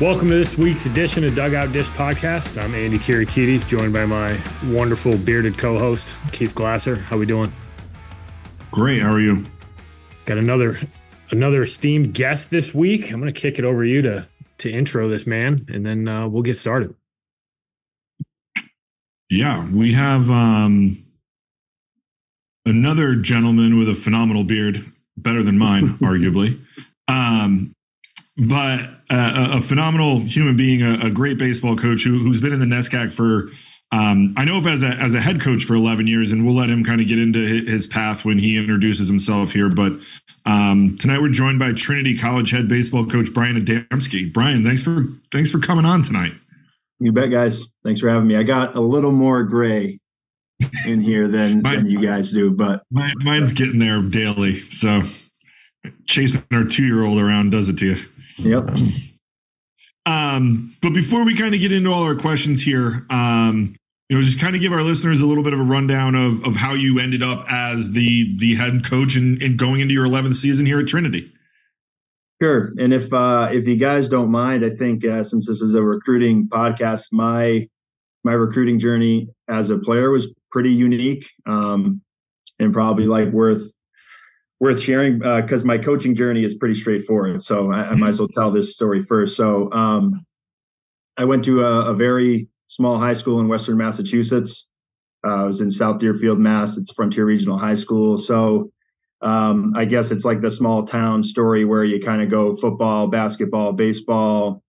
Welcome to this week's edition of Dugout Dish Podcast. I'm Andy Kirikides, joined by my wonderful bearded co-host Keith Glasser. How are we doing? Great. How are you? Got another another esteemed guest this week. I'm going to kick it over to you to to intro this man, and then uh, we'll get started. Yeah, we have um, another gentleman with a phenomenal beard, better than mine, arguably. Um, but uh, a, phenomenal human being, a, a great baseball coach who, who's been in the NESCAC for, um, I know as a, as a head coach for 11 years, and we'll let him kind of get into his path when he introduces himself here. But um, tonight we're joined by Trinity College head baseball coach Bryan Adamski. Bryan, thanks for thanks for coming on tonight. You bet, guys. Thanks for having me. I got a little more gray in here than, than you guys do, but mine's getting there daily. So chasing our two year old around does it to you. Yep. Um, but before we kind of get into all our questions here, um, you know, just kind of give our listeners a little bit of a rundown of of how you ended up as the the head coach and, and going into your 11th season here at Trinity. Sure. And if uh, if you guys don't mind, I think uh, since this is a recruiting podcast, my my recruiting journey as a player was pretty unique um, and probably like worth worth sharing because uh, my coaching journey is pretty straightforward. So I, I, might as well tell this story first. So um, I went to a, a, very small high school in Western Massachusetts. Uh, I was in South Deerfield, Mass. It's Frontier Regional High School. So um, I guess it's like the small town story where you kind of go football, basketball, baseball,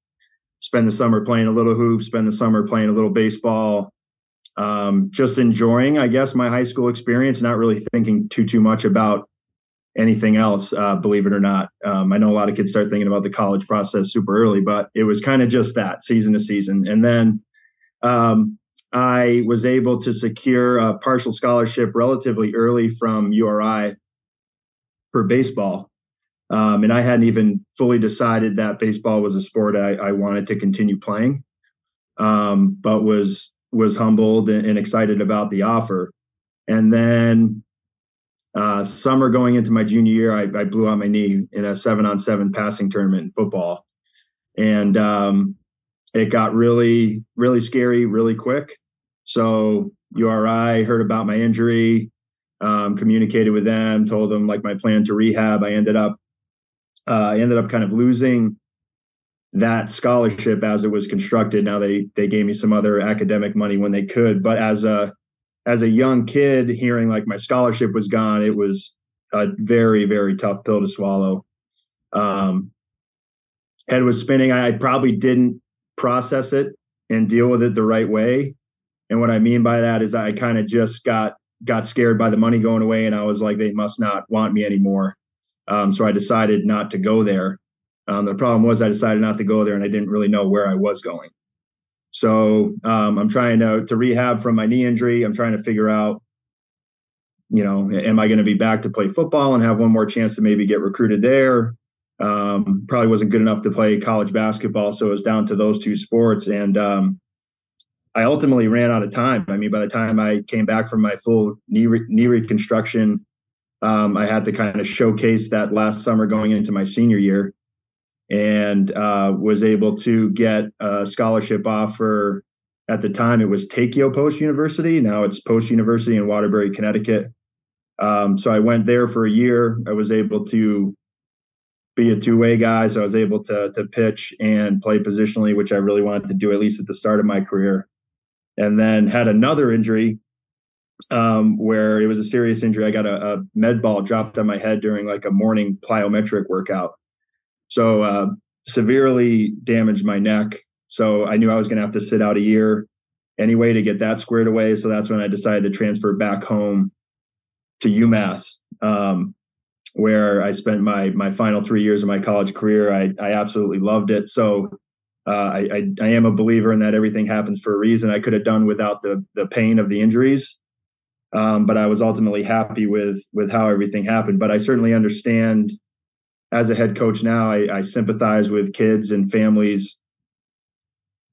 spend the summer playing a little hoop, spend the summer playing a little baseball. Um, just enjoying, I guess, my high school experience, not really thinking too too much about anything else, uh, believe it or not. Um, I know a lot of kids start thinking about the college process super early, but it was kind of just that season to season. And then um, I was able to secure a partial scholarship relatively early from URI for baseball. Um, and I hadn't even fully decided that baseball was a sport I, I wanted to continue playing, um, but was was humbled and, excited about the offer. And then uh, summer going into my junior year, I, I, blew out my knee in a seven on seven passing tournament in football. And um, it got really, really scary really quick. So URI heard about my injury, um, communicated with them, told them like my plan to rehab. I ended up, uh, I ended up kind of losing that scholarship as it was constructed. Now they they gave me some other academic money when they could, but as a as a young kid, hearing like my scholarship was gone, it was a very, very tough pill to swallow. Um, head was spinning. I probably didn't process it and deal with it the right way. And what I mean by that is I kind of just got got scared by the money going away, and I was like, they must not want me anymore. Um, so I decided not to go there. Um, the problem was I decided not to go there, and I didn't really know where I was going. So um, I'm trying to to rehab from my knee injury. I'm trying to figure out, you know, am I going to be back to play football and have one more chance to maybe get recruited there? Um, probably wasn't good enough to play college basketball, so it was down to those two sports. And um, I ultimately ran out of time. I mean, by the time I came back from my full knee re- knee reconstruction, um, I had to kind of showcase that last summer going into my senior year and uh, was able to get a scholarship offer. At the time, it was Teikyo Post University. Now it's Post University in Waterbury, Connecticut. Um, so I went there for a year. I was able to be a two-way guy, so I was able to to pitch and play positionally, which I really wanted to do at least at the start of my career. And then had another injury um, where it was a serious injury. I got a, a med ball dropped on my head during like a morning plyometric workout so uh, severely damaged my neck. So I knew I was going to have to sit out a year anyway to get that squared away. So that's when I decided to transfer back home to UMass, um, where I spent my my final three years of my college career. I I absolutely loved it. So uh, I, I, I am a believer in that everything happens for a reason. I could have done without the the pain of the injuries, um, but I was ultimately happy with with how everything happened. But I certainly understand as a head coach now, I, I sympathize with kids and families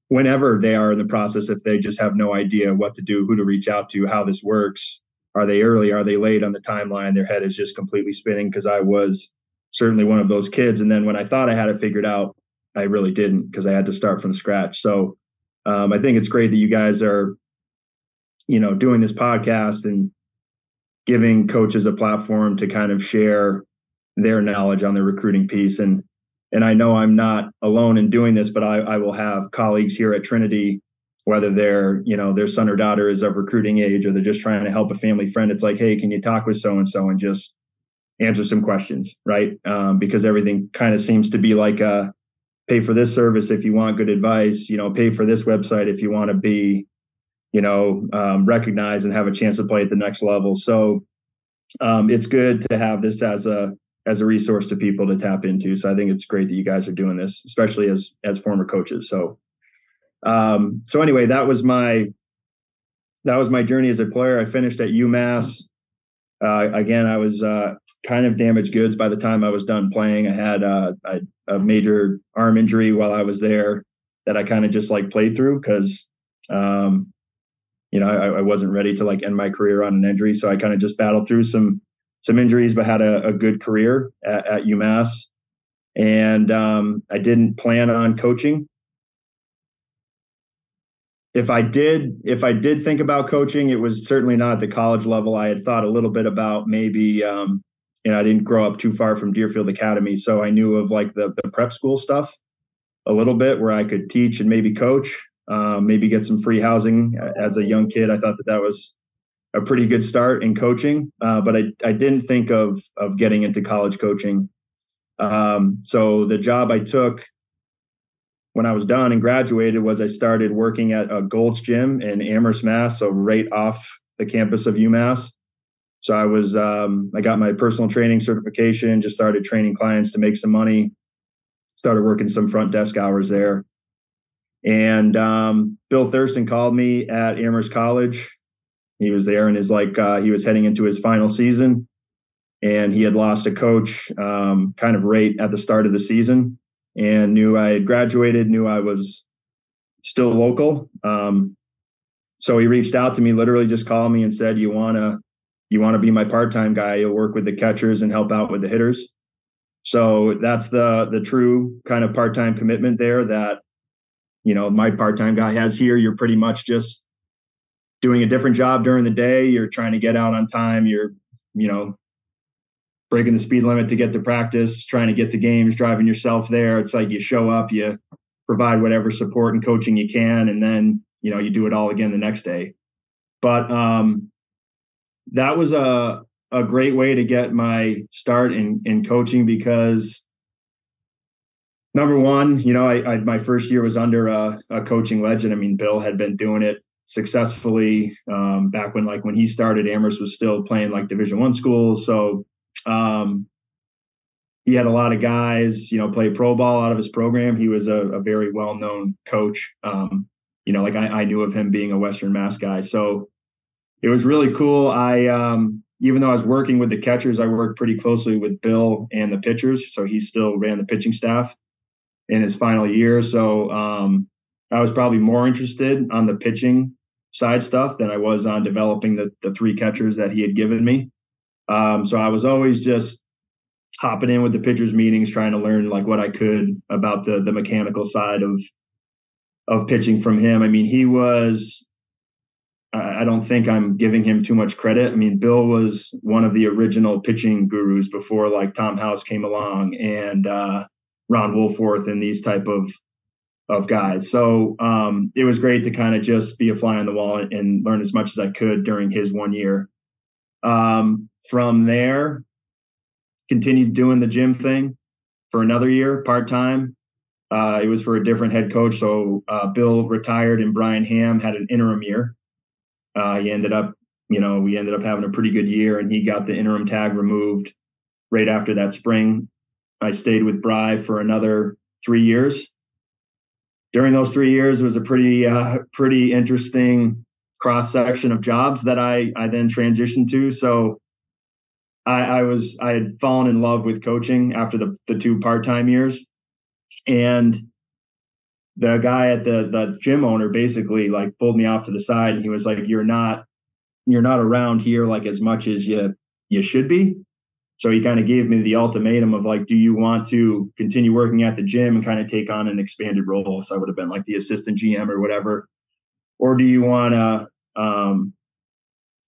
whenever they are in the process, if they just have no idea what to do, who to reach out to, how this works, are they early, are they late on the timeline? Their head is just completely spinning because I was certainly one of those kids. And then when I thought I had it figured out, I really didn't because I had to start from scratch. So um, I think it's great that you guys are, you know, doing this podcast and giving coaches a platform to kind of share their knowledge on the recruiting piece. And and I know I'm not alone in doing this, but I, I will have colleagues here at Trinity, whether they're, you know, their son or daughter is of recruiting age or they're just trying to help a family friend. It's like, hey, can you talk with so and so and just answer some questions, right? Um, because everything kind of seems to be like a pay for this service if you want good advice, you know, pay for this website if you want to be, you know, um, recognized and have a chance to play at the next level. So um, it's good to have this as a as a resource to people to tap into. So I think it's great that you guys are doing this, especially as as former coaches. So um, so anyway, that was my that was my journey as a player. I finished at UMass. Uh, again, I was uh, kind of damaged goods by the time I was done playing. I had uh, a, a, major arm injury while I was there that I kind of just like played through because, um, you know, I, I, wasn't ready to like end my career on an injury. So I kind of just battled through some some injuries, but had a, a good career at, at UMass. And um, I didn't plan on coaching. If I did, if I did think about coaching, it was certainly not at the college level. I had thought a little bit about maybe um, you know, I didn't grow up too far from Deerfield Academy, so I knew of like the, the prep school stuff a little bit, where I could teach and maybe coach, um, maybe get some free housing as a young kid. I thought that that was a pretty good start in coaching, uh, but I I didn't think of of getting into college coaching. Um, so the job I took when I was done and graduated was I started working at a Gold's Gym in Amherst, Mass, so right off the campus of UMass. So I was um, I got my personal training certification, just started training clients to make some money, started working some front desk hours there. And um, Bill Thurston called me at Amherst College. He was there and is like uh, he was heading into his final season, and he had lost a coach um, kind of right at the start of the season, and knew I had graduated, knew I was still local. Um, so he reached out to me, literally just called me and said, "You want to you want to be my part-time guy? You'll work with the catchers and help out with the hitters. So that's the the true kind of part-time commitment there that you know my part-time guy has here. You're pretty much just doing a different job during the day. You're trying to get out on time. You're you know breaking the speed limit to get to practice trying to get to games driving yourself there it's like you show up you provide whatever support and coaching you can and then you know you do it all again the next day but um that was a a great way to get my start in in coaching because number one, you know, I, I my first year was under a, a, coaching legend. I mean, Bill had been doing it successfully um, back when like when he started. Amherst was still playing like Division One schools, so um, he had a lot of guys, you know, play pro ball out of his program. He was a, a very well known coach. Um, you know, like I, I knew of him being a Western Mass guy, so it was really cool. I um, even though I was working with the catchers, I worked pretty closely with Bill and the pitchers. So he still ran the pitching staff in his final year. So um, I was probably more interested on the pitching side stuff than I was on developing the the three catchers that he had given me. Um, so I was always just hopping in with the pitchers meetings, trying to learn like what I could about the the mechanical side of of pitching from him. I mean, he was I don't think I'm giving him too much credit. I mean, Bill was one of the original pitching gurus before like Tom House came along and uh, Ron Wolforth and these type of of guys. So um, it was great to kind of just be a fly on the wall and learn as much as I could during his one year. Um, from there, continued doing the gym thing for another year part time. Uh, it was for a different head coach. So uh, Bill retired and Brian Hamm had an interim year. Uh, he ended up, you know, we ended up having a pretty good year, and he got the interim tag removed right after that spring. I stayed with Bry for another three years. During those three years, it was a pretty, uh, pretty interesting cross section of jobs that I I then transitioned to. So I, I was I had fallen in love with coaching after the the two part time years, and the guy at the the gym owner basically like pulled me off to the side and he was like, "You're not you're not around here like as much as you you should be." So he kind of gave me the ultimatum of like, do you want to continue working at the gym and kind of take on an expanded role? So I would have been like the assistant GM or whatever, or do you want to, um,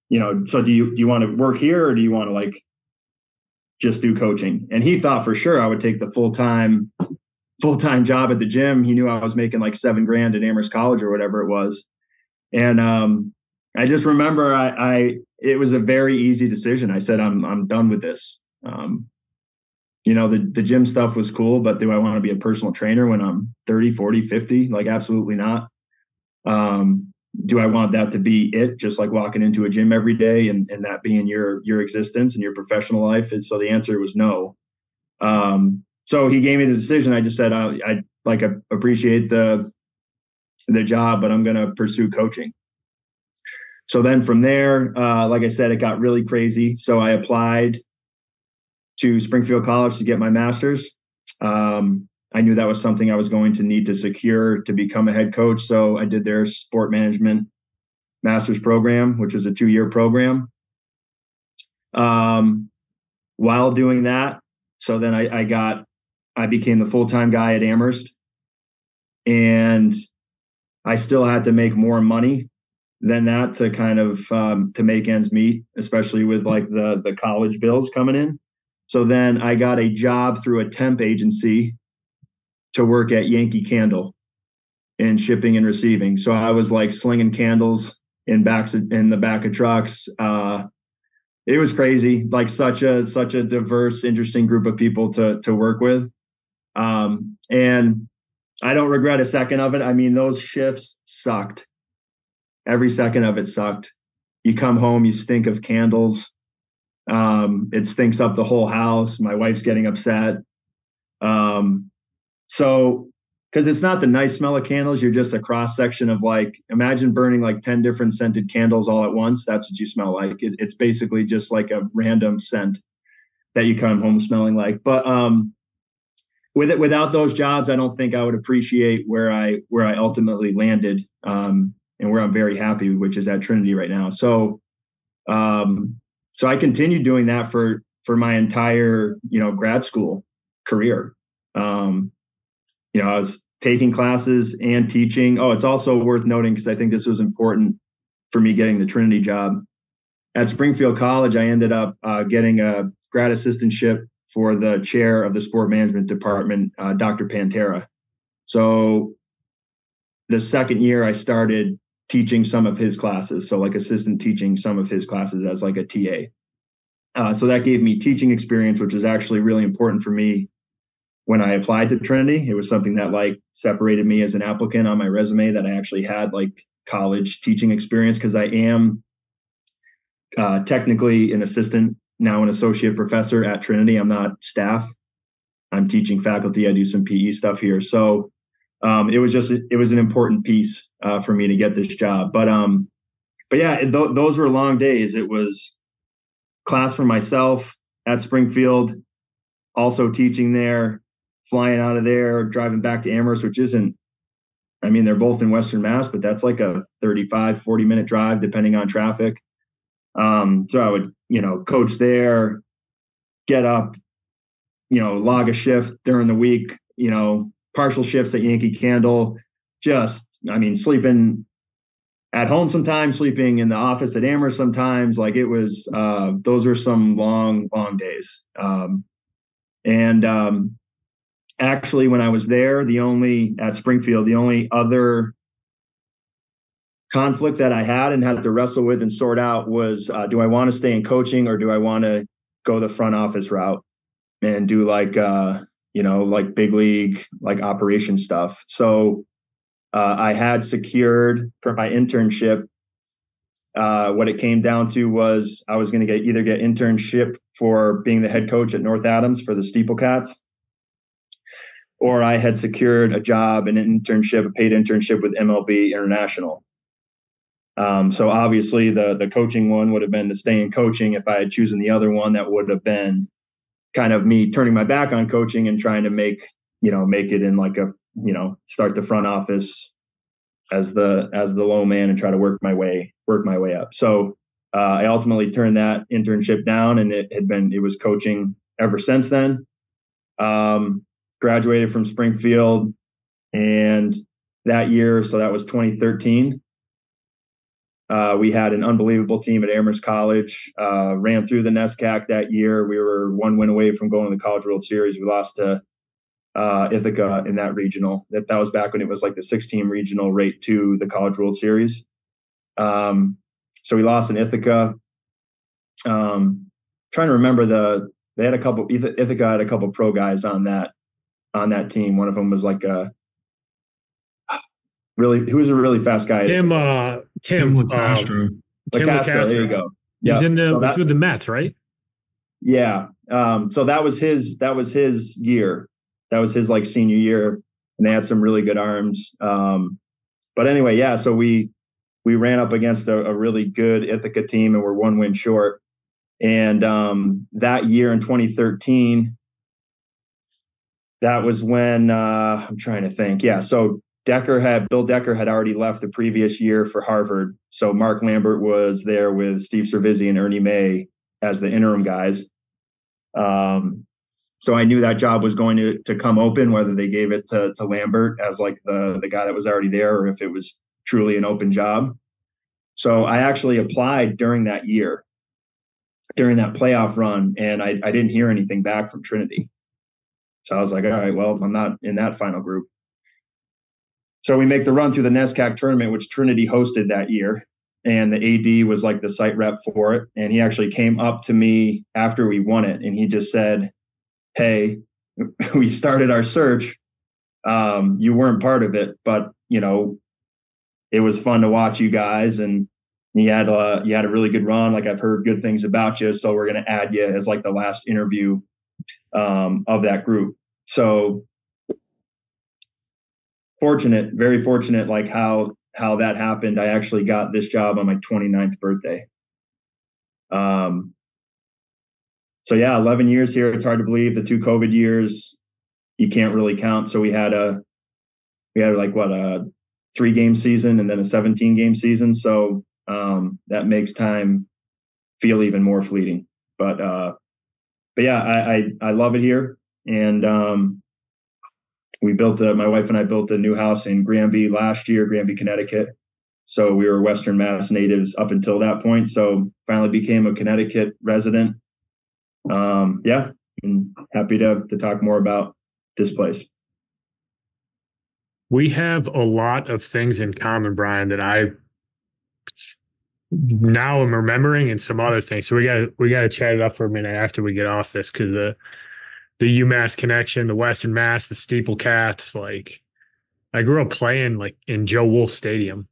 you know, so do you do you want to work here or do you want to like just do coaching? And he thought for sure I would take the full time full time job at the gym. He knew I was making like seven grand at Amherst College or whatever it was, and um, I just remember I, I it was a very easy decision. I said I'm I'm done with this. Um, you know, the, the gym stuff was cool, but do I want to be a personal trainer when I'm 30, 40, 50? Like, absolutely not. Um, do I want that to be it, just like walking into a gym every day and, and that being your your existence and your professional life? And so the answer was no. Um, so he gave me the decision. I just said I, I like I appreciate the the job, but I'm going to pursue coaching. So then from there, uh, like I said, it got really crazy. So I applied to Springfield College to get my master's. Um, I knew that was something I was going to need to secure to become a head coach. So I did their sport management master's program, which was a two year program. Um, while doing that, so then I, I got, I became the full time guy at Amherst, and I still had to make more money than that to kind of um, to make ends meet, especially with like the the college bills coming in. So then I got a job through a temp agency to work at Yankee Candle in shipping and receiving. So I was like slinging candles in backs in the back of trucks. Uh, it was crazy, like such a such a diverse, interesting group of people to to work with. Um, and I don't regret a second of it. I mean, those shifts sucked. Every second of it sucked. You come home, you stink of candles. Um, it stinks up the whole house. My wife's getting upset. Um, so, because it's not the nice smell of candles, you're just a cross section of like, imagine burning like 10 different scented candles all at once. That's what you smell like. It, it's basically just like a random scent that you come home smelling like. But um, with it, without those jobs, I don't think I would appreciate where I where I ultimately landed um, and where I'm very happy, which is at Trinity right now. So um, so I continued doing that for for my entire you know grad school career. Um, you know, I was taking classes and teaching. Oh, it's also worth noting because I think this was important for me getting the Trinity job at Springfield College. I ended up uh, getting a grad assistantship for the chair of the sport management department, uh, Dr. Pantera. So the second year, I started teaching some of his classes. So like assistant teaching some of his classes as like a TA. Uh, so that gave me teaching experience, which was actually really important for me when I applied to Trinity. It was something that like separated me as an applicant on my resume that I actually had like college teaching experience because I am uh, technically an assistant now an associate professor at Trinity. I'm not staff. I'm teaching faculty. I do some PE stuff here. So um, it was just it was an important piece uh, for me to get this job. But um, but yeah, th- those were long days. It was class for myself at Springfield, also teaching there, flying out of there, driving back to Amherst, which isn't. I mean, they're both in Western Mass, but that's like a 35, 40 minute drive, depending on traffic. Um, so I would, you know, coach there, get up, you know, log a shift during the week, you know, partial shifts at Yankee Candle, just I mean sleeping at home sometimes, sleeping in the office at Amherst sometimes. Like it was uh, those are some long long days. Um, and um, actually, when I was there, the only at Springfield, the only other conflict that I had and had to wrestle with and sort out was uh, do I want to stay in coaching or do I want to go the front office route and do like uh, you know, like big league, like operation stuff. So uh, I had secured for my internship. Uh, what it came down to was I was going to get either get internship for being the head coach at North Adams for the Steeple Cats, or I had secured a job, an internship, a paid internship with MLB International. Um, so obviously the the coaching one would have been to stay in coaching. If I had chosen the other one, that would have been kind of me turning my back on coaching and trying to make you know make it in like a you know, start the front office as the as the low man and try to work my way work my way up. So uh, I ultimately turned that internship down, and it had been it was coaching ever since then. Um, graduated from Springfield, and that year, so that was 2013. Uh, we had an unbelievable team at Amherst College. Uh, ran through the NESCAC that year. We were one win away from going to the College World Series. We lost to uh, Ithaca in that regional. That that was back when it was like the six team regional rate to the College World Series. Um, so we lost in Ithaca. Um, trying to remember the they had a couple Ithaca had a couple pro guys on that on that team. One of them was like a really who was a really fast guy. Tim uh Tim, Tim Castro. Um, Tim Castro, there you go. He's Yeah. in the So was that- with the Mets, right? Yeah. Um, so that was his that was his year. That was his like senior year. And they had some really good arms. Um, but anyway, yeah, so we we ran up against a, a really good Ithaca team and we're one win short. And um, that year in 2013, that was when uh, I'm trying to think. Yeah, so Decker had Bill Decker had already left the previous year for Harvard. So Mark Lambert was there with Steve Cervisi and Ernie May as the interim guys. Um, so I knew that job was going to to come open, whether they gave it to, to Lambert as like the the guy that was already there, or if it was truly an open job. So I actually applied during that year, during that playoff run, and I, I didn't hear anything back from Trinity. So I was like, all right, well, I'm not in that final group. So we make the run through the NESCAC tournament, which Trinity hosted that year and the AD was like the site rep for it. And he actually came up to me after we won it, and he just said, "Hey, we started our search. Um, you weren't part of it, but you know, it was fun to watch you guys, and you had a you had a really good run. Like I've heard good things about you, so we're gonna add you as like the last interview um, of that group." So fortunate, very fortunate, like how how that happened. I actually got this job on my 29th birthday. Um, so yeah, 11 years here. It's hard to believe the two COVID years you can't really count. So we had a, we had like what a three game season and then a 17 game season. So um, that makes time feel even more fleeting. But uh, but yeah, I, I I love it here, and um, we built a, my wife and I built a new house in Granby last year, Granby, Connecticut. So we were Western Mass natives up until that point. So finally became a Connecticut resident. Um, yeah, and happy to to talk more about this place. We have a lot of things in common, Bryan, that I now I'm remembering and some other things. So we got we got to chat it up for a minute after we get off this because the the UMass connection, the Western Mass, the Steeple Cats. Like I grew up playing like in Joe Wolfe Stadium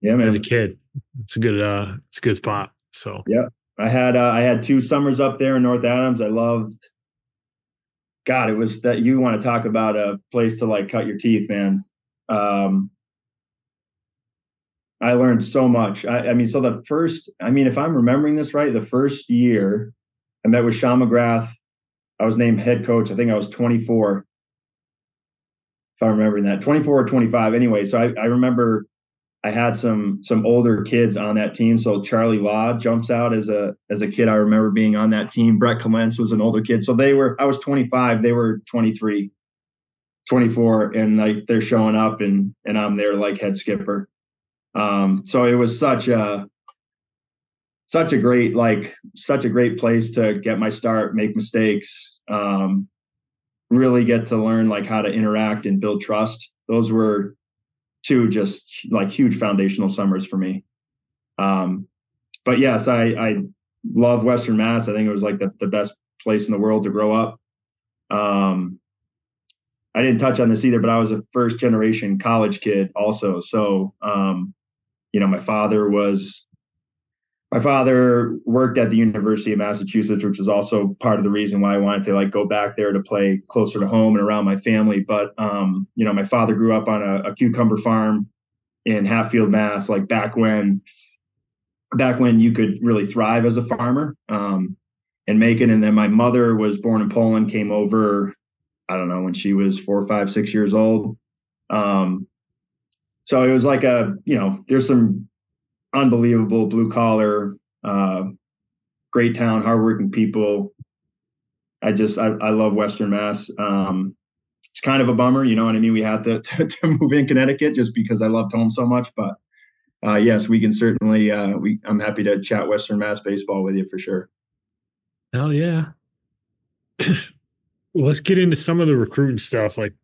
Yeah, man. as a kid. It's a good uh, it's a good spot. So yeah, I had uh, I had two summers up there in North Adams. I loved. God, it was that you want to talk about a place to like cut your teeth, man. Um, I learned so much. I, I mean, so the first, I mean, if I'm remembering this right, the first year I met with Sean McGrath, I was named head coach. I think I was 24. If I'm remembering that, 24 or 25. Anyway, so I, I remember I had some some older kids on that team. So Charlie Law jumps out as a as a kid. I remember being on that team. Brett Clements was an older kid. So they were I was 25, they were 23, 24, and like they're showing up and and I'm there like head skipper. Um, so it was such a such a great like such a great place to get my start, make mistakes, um, really get to learn like how to interact and build trust. Those were two just like huge foundational summers for me. Um, but yes, I, I love Western Mass. I think it was like the, the best place in the world to grow up. Um, I didn't touch on this either, but I was a first generation college kid also. So, um, you know, my father was, my father worked at the University of Massachusetts, which was also part of the reason why I wanted to like go back there to play closer to home and around my family. But um, you know, my father grew up on a, a cucumber farm in Hatfield, Mass, like back when back when you could really thrive as a farmer um, and make it. And then my mother was born in Poland, came over, I don't know, when she was four, five, six years old. Um, so it was like a, you know, there's some unbelievable blue collar, uh, great town, hardworking people. I just, I, I love Western Mass. Um, it's kind of a bummer, you know what I mean? We had to, to, to move in Connecticut just because I loved home so much, but uh, yes, we can certainly, uh, we, I'm happy to chat Western Mass baseball with you for sure. Hell yeah. let's get into some of the recruiting stuff. Like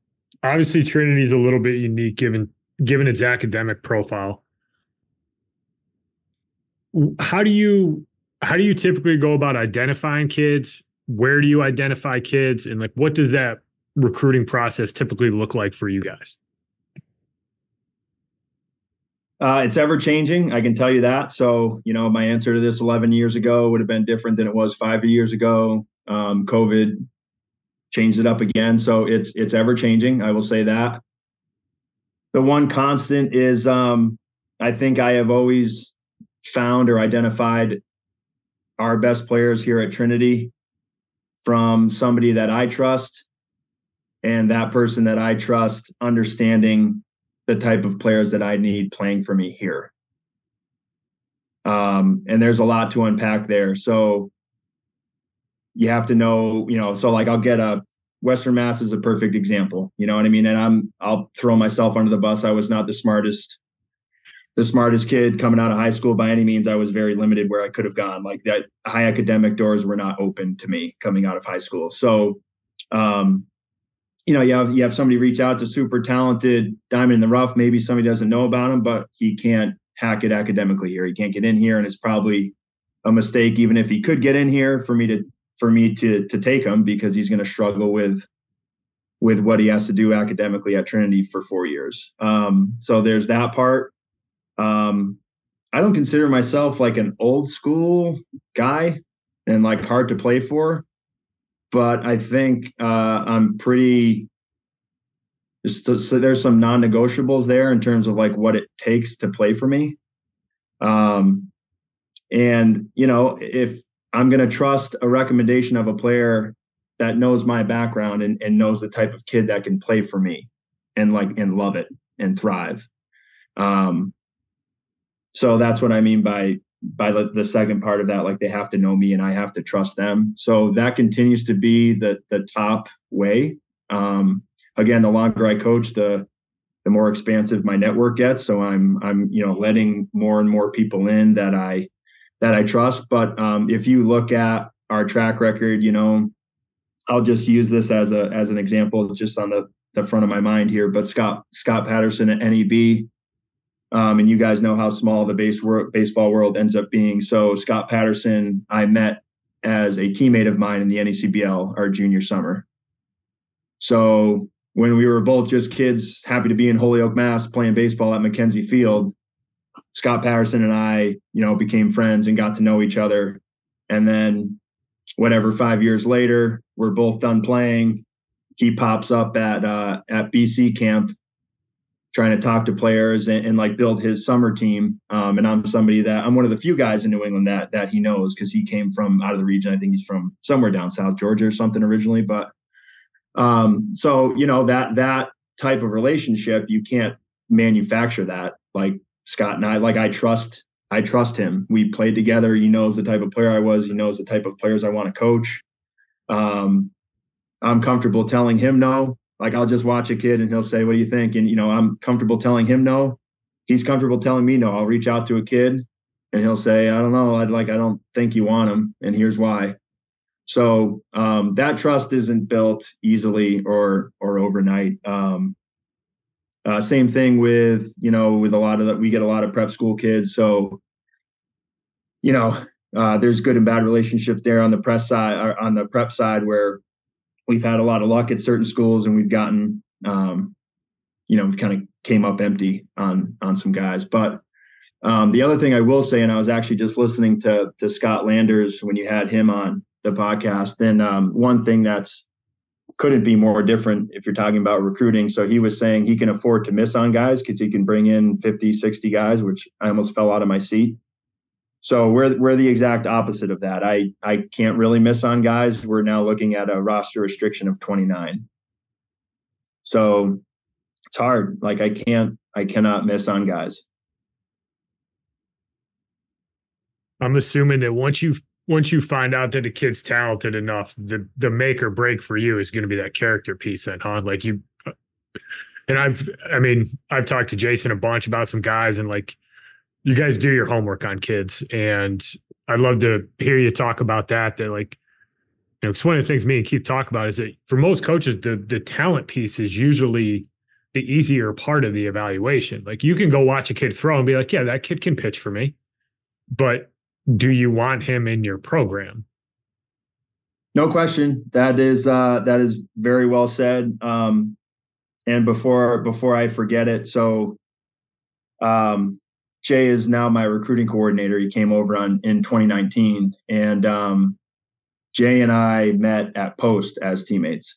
obviously Trinity's a little bit unique given given its academic profile. How do you how do you typically go about identifying kids? Where do you identify kids and like what does that recruiting process typically look like for you guys? Uh, it's ever changing. I can tell you that. So, you know, my answer to this 11 years ago would have been different than it was five years ago. Um, COVID changed it up again. So it's it's ever changing. I will say that. The one constant is um, I think I have always found or identified our best players here at Trinity from somebody that I trust and that person that I trust understanding the type of players that I need playing for me here. Um, and there's a lot to unpack there. So you have to know, you know, so like I'll get a Western Mass is a perfect example. You know what I mean? And I'm I'll throw myself under the bus. I was not the smartest the smartest kid coming out of high school by any means. I was very limited where I could have gone. Like that high academic doors were not open to me coming out of high school. So um you know, you have you have somebody reach out to super talented diamond in the rough. Maybe somebody doesn't know about him, but he can't hack it academically here. He can't get in here, and it's probably a mistake, even if he could get in here, for me to for me to to take him because he's going to struggle with with what he has to do academically at Trinity for four years. Um, so there's that part. Um, I don't consider myself like an old school guy and like hard to play for, but I think uh, I'm pretty. So there's some non-negotiables there in terms of like what it takes to play for me. Um, and you know, if I'm going to trust a recommendation of a player that knows my background and, and knows the type of kid that can play for me and like and love it and thrive. Um, so that's what I mean by by the, the second part of that. Like they have to know me and I have to trust them. So that continues to be the the top way. Um, again, the longer I coach, the the more expansive my network gets. So I'm I'm you know letting more and more people in that I that I trust. But um, if you look at our track record, you know, I'll just use this as a as an example, just on the the front of my mind here. But Scott Scott Patterson at NEB, um, and you guys know how small the base world, baseball world ends up being. So Scott Patterson, I met as a teammate of mine in the NECBL our junior summer. So when we were both just kids, happy to be in Holyoke, Mass, playing baseball at McKenzie Field, Scott Patterson and I, you know, became friends and got to know each other. And then whatever, five years later, we're both done playing. He pops up at uh, at BC camp trying to talk to players and, and like build his summer team. Um, and I'm somebody that I'm one of the few guys in New England that that he knows because he came from out of the region. I think he's from somewhere down south Georgia or something originally. But um, so you know that that type of relationship you can't manufacture that. Like Scott and I, like I trust, I trust him. We played together. He knows the type of player I was. He knows the type of players I want to coach. Um, I'm comfortable telling him no. Like I'll just watch a kid and he'll say, "What do you think?" And you know, I'm comfortable telling him no. He's comfortable telling me no. I'll reach out to a kid and he'll say, "I don't know. I'd like I don't think you want him, and here's why." So um, that trust isn't built easily or or overnight. Um, uh, same thing with you know with a lot of that we get a lot of prep school kids, so you know uh, there's good and bad relationships there on the press side or on the prep side where we've had a lot of luck at certain schools and we've gotten um, you know kind of came up empty on on some guys, but. Um, the other thing I will say, and I was actually just listening to to Scott Landers when you had him on the podcast. And um, one thing that's couldn't be more different if you're talking about recruiting. So he was saying he can afford to miss on guys because he can bring in 50, 60 guys, which I almost fell out of my seat. So we're we're the exact opposite of that. I I can't really miss on guys. We're now looking at a roster restriction of 29. So it's hard. Like I can't, I cannot miss on guys. I'm assuming that once you once you find out that a kid's talented enough, the the make or break for you is going to be that character piece, then, huh? Like you, uh, and I've, I mean, I've talked to Jason a bunch about some guys, and like you guys do your homework on kids, and I'd love to hear you talk about that. That like, you know, it's one of the things me and Keith talk about is that for most coaches, the the talent piece is usually the easier part of the evaluation. Like you can go watch a kid throw and be like, yeah, that kid can pitch for me, but do you want him in your program? No question. That is uh, that is very well said. Um, and before before I forget it, so um, Jay is now my recruiting coordinator. He came over on in 2019, and um, Jay and I met at Post as teammates.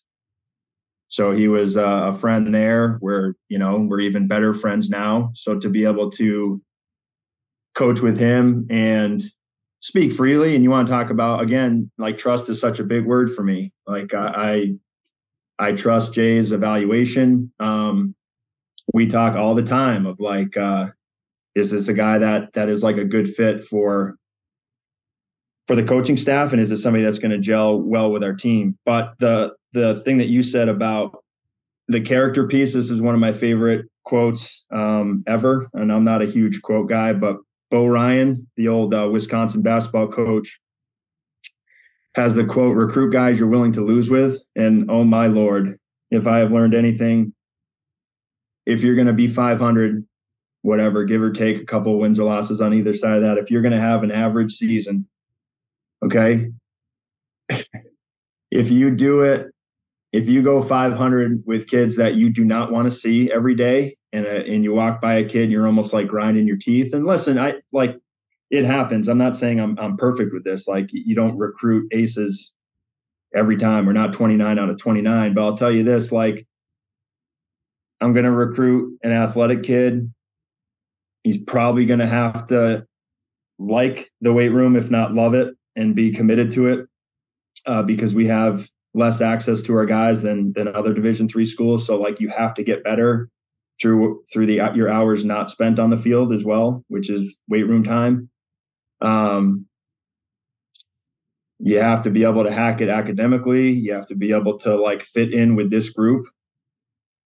So he was uh, a friend there. We're you know we're even better friends now. So to be able to coach with him and speak freely and you want to talk about again like trust is such a big word for me. Like i i, I trust jay's evaluation. Um we talk all the time of like uh is this a guy that that is like a good fit for for the coaching staff? And is this somebody that's going to gel well with our team? But the the thing that you said about the character piece this is one of my favorite quotes um ever. And i'm not a huge quote guy but Bo Ryan, the old uh, Wisconsin basketball coach, has the quote, recruit guys you're willing to lose with. And oh my Lord, if I have learned anything, if you're going to be 500, whatever, give or take a couple wins or losses on either side of that, if you're going to have an average season, okay, if you do it, if you go 500 with kids that you do not want to see every day, and a, and you walk by a kid and you're almost like grinding your teeth. And listen, I like it happens. I'm not saying I'm I'm perfect with this. Like you don't recruit aces every time. We're not 29 out of 29, but I'll tell you this: like I'm going to recruit an athletic kid. He's probably going to have to like the weight room, if not love it, and be committed to it, uh, because we have less access to our guys than than other Division three schools. So like you have to get better through through the your hours not spent on the field as well, which is weight room time. Um, you have to be able to hack it academically. You have to be able to like fit in with this group.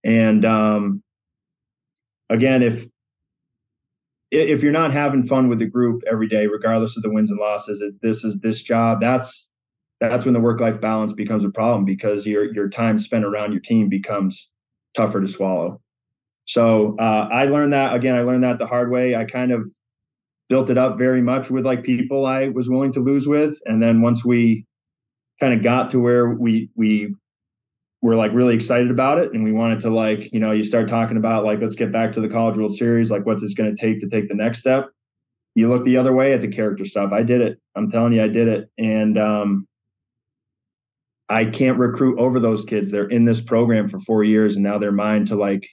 And um, again, if if you're not having fun with the group every day, regardless of the wins and losses, this is this job. That's that's when the work life balance becomes a problem because your your time spent around your team becomes tougher to swallow. So uh, I learned that again. I learned that the hard way. I kind of built it up very much with like people I was willing to lose with, and then once we kind of got to where we we were like really excited about it, and we wanted to like you know you start talking about like let's get back to the College World Series. Like what's this going to take to take the next step? You look the other way at the character stuff. I did it. I'm telling you, I did it, and um, I can't recruit over those kids. They're in this program for four years, and now they're mine to like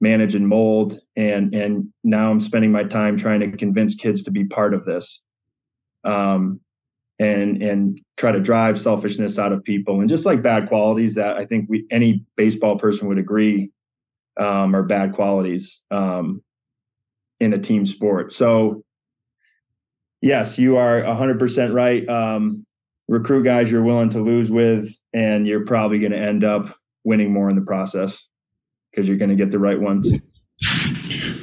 manage and mold and and now i'm spending my time trying to convince kids to be part of this um and and try to drive selfishness out of people and just like bad qualities that i think we any baseball person would agree um, are bad qualities um, in a team sport. So yes you are 100% right. Um, recruit guys you're willing to lose with and you're probably going to end up winning more in the process because you're going to get the right ones.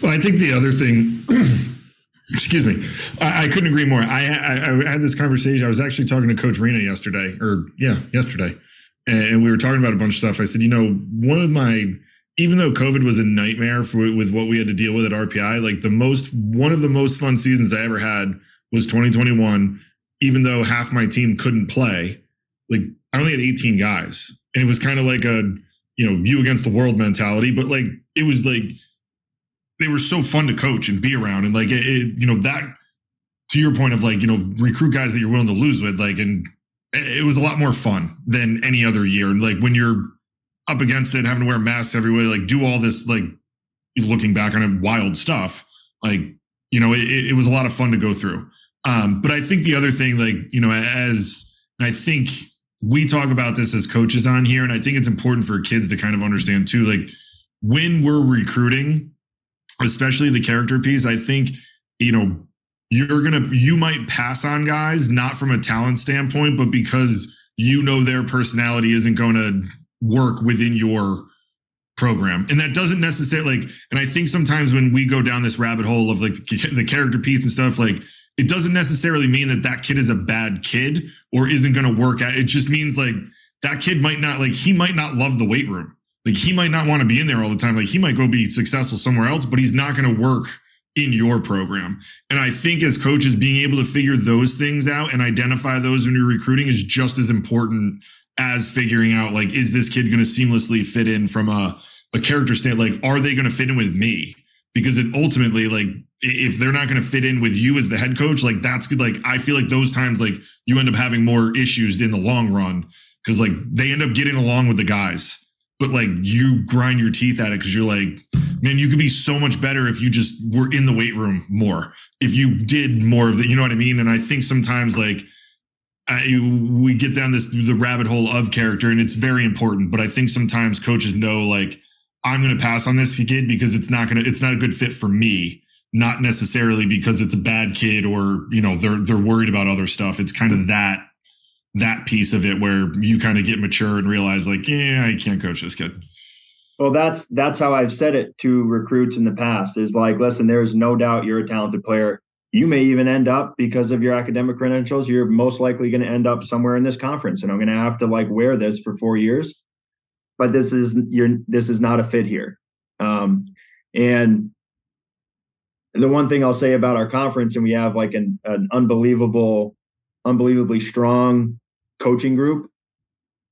Well, I think the other thing, excuse me, I, I couldn't agree more. I, I, I, had this conversation. I was actually talking to Coach Rena yesterday, or yeah, yesterday, and we were talking about a bunch of stuff. I said, you know, one of my, even though COVID was a nightmare for, with what we had to deal with at RPI, like the most, one of the most fun seasons I ever had was 2021. Even though half my team couldn't play, like I only had 18 guys, and it was kind of like a you know you against the world mentality but like it was like they were so fun to coach and be around. And like it, it, you know that to your point of like you know recruit guys that you're willing to lose with like and it was a lot more fun than any other year. And like when you're up against it having to wear masks everywhere like do all this like looking back on it wild stuff like you know it, it was a lot of fun to go through. Um but i think the other thing like you know as i think we talk about this as coaches on here, and I think it's important for kids to kind of understand too. Like, when we're recruiting, especially the character piece, I think, you know, you're going to, you might pass on guys, not from a talent standpoint, but because you know their personality isn't going to work within your program. And that doesn't necessarily like, and I think sometimes when we go down this rabbit hole of like the character piece and stuff, like it doesn't necessarily mean that that kid is a bad kid or isn't going to work out. It just means like that kid might not like, he might not love the weight room. Like he might not want to be in there all the time. Like he might go be successful somewhere else, but he's not going to work in your program. And I think as coaches, being able to figure those things out and identify those when you're recruiting is just as important as figuring out like, is this kid going to seamlessly fit in from a, a character stand? Like, are they going to fit in with me? Because it ultimately, like, if they're not going to fit in with you as the head coach, like that's good. Like, I feel like those times, like, you end up having more issues in the long run because, like, they end up getting along with the guys but like you grind your teeth at it because you're like, man, you could be so much better if you just were in the weight room more. If you did more of the, you know what I mean? And I think sometimes like I, we get down this the rabbit hole of character, and it's very important. But I think sometimes coaches know like I'm going to pass on this kid because it's not going to, it's not a good fit for me. Not necessarily because it's a bad kid or you know they're they're worried about other stuff. It's kind of that that piece of it where you kind of get mature and realize like, yeah, I can't coach this kid. Well, that's that's how I've said it to recruits in the past. Is like, listen, there's no doubt you're a talented player. You may even end up because of your academic credentials. You're most likely going to end up somewhere in this conference, and I'm going to have to like wear this for four years. But this is you're this is not a fit here. Um, and the one thing I'll say about our conference, and we have like an, an unbelievable, unbelievably strong coaching group.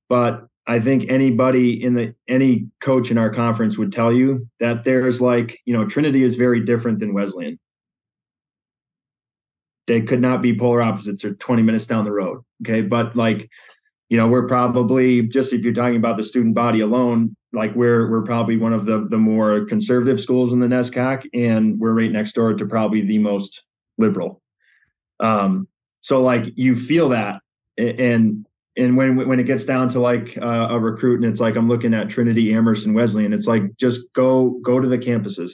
But I think anybody in the any coach in our conference would tell you that there's like, you know, Trinity is very different than Wesleyan. They could not be polar opposites or 20 minutes down the road. Okay. But like, you know, we're probably just if you're talking about the student body alone, like we're we're probably one of the the more conservative schools in the NESCAC, and we're right next door to probably the most liberal. Um, so like you feel that and and when when it gets down to like uh, a recruit and it's like I'm looking at Trinity, Amherst, and Wesleyan, it's like just go go to the campuses.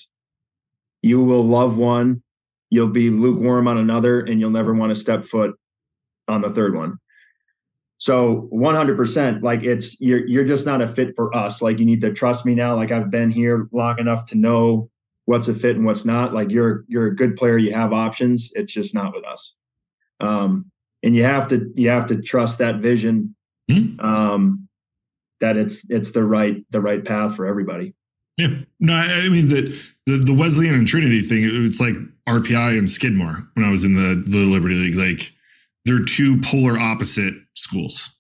You will love one, you'll be lukewarm on another, and you'll never want to step foot on the third one. So 100%, like it's you're you're just not a fit for us. Like you need to trust me now. Like I've been here long enough to know what's a fit and what's not. Like you're you're a good player. You have options. It's just not with us. Um, and you have to you have to trust that vision mm-hmm. um, that it's it's the right the right path for everybody. Yeah, no, I mean the the, the Wesleyan and Trinity thing. It's like RPI and Skidmore when I was in the the Liberty League. Like they're two polar opposite schools.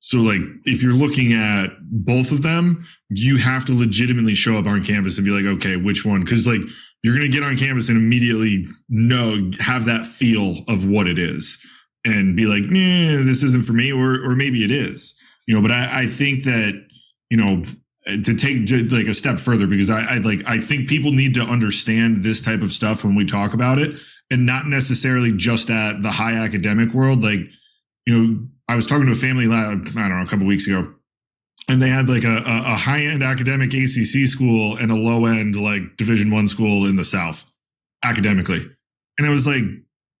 So like if you're looking at both of them, you have to legitimately show up on campus and be like, okay, which one? Because like you're gonna get on campus and immediately know have that feel of what it is and be like, "Yeah, this isn't for me," or or maybe it is, you know. But I, I think that you know to take to like a step further because I, I like I think people need to understand this type of stuff when we talk about it, and not necessarily just at the high academic world. Like, you know, I was talking to a family, lab, I don't know, a couple weeks ago, and they had like a, a high end academic ACC school and a low end like Division One school in the South academically, and I was like,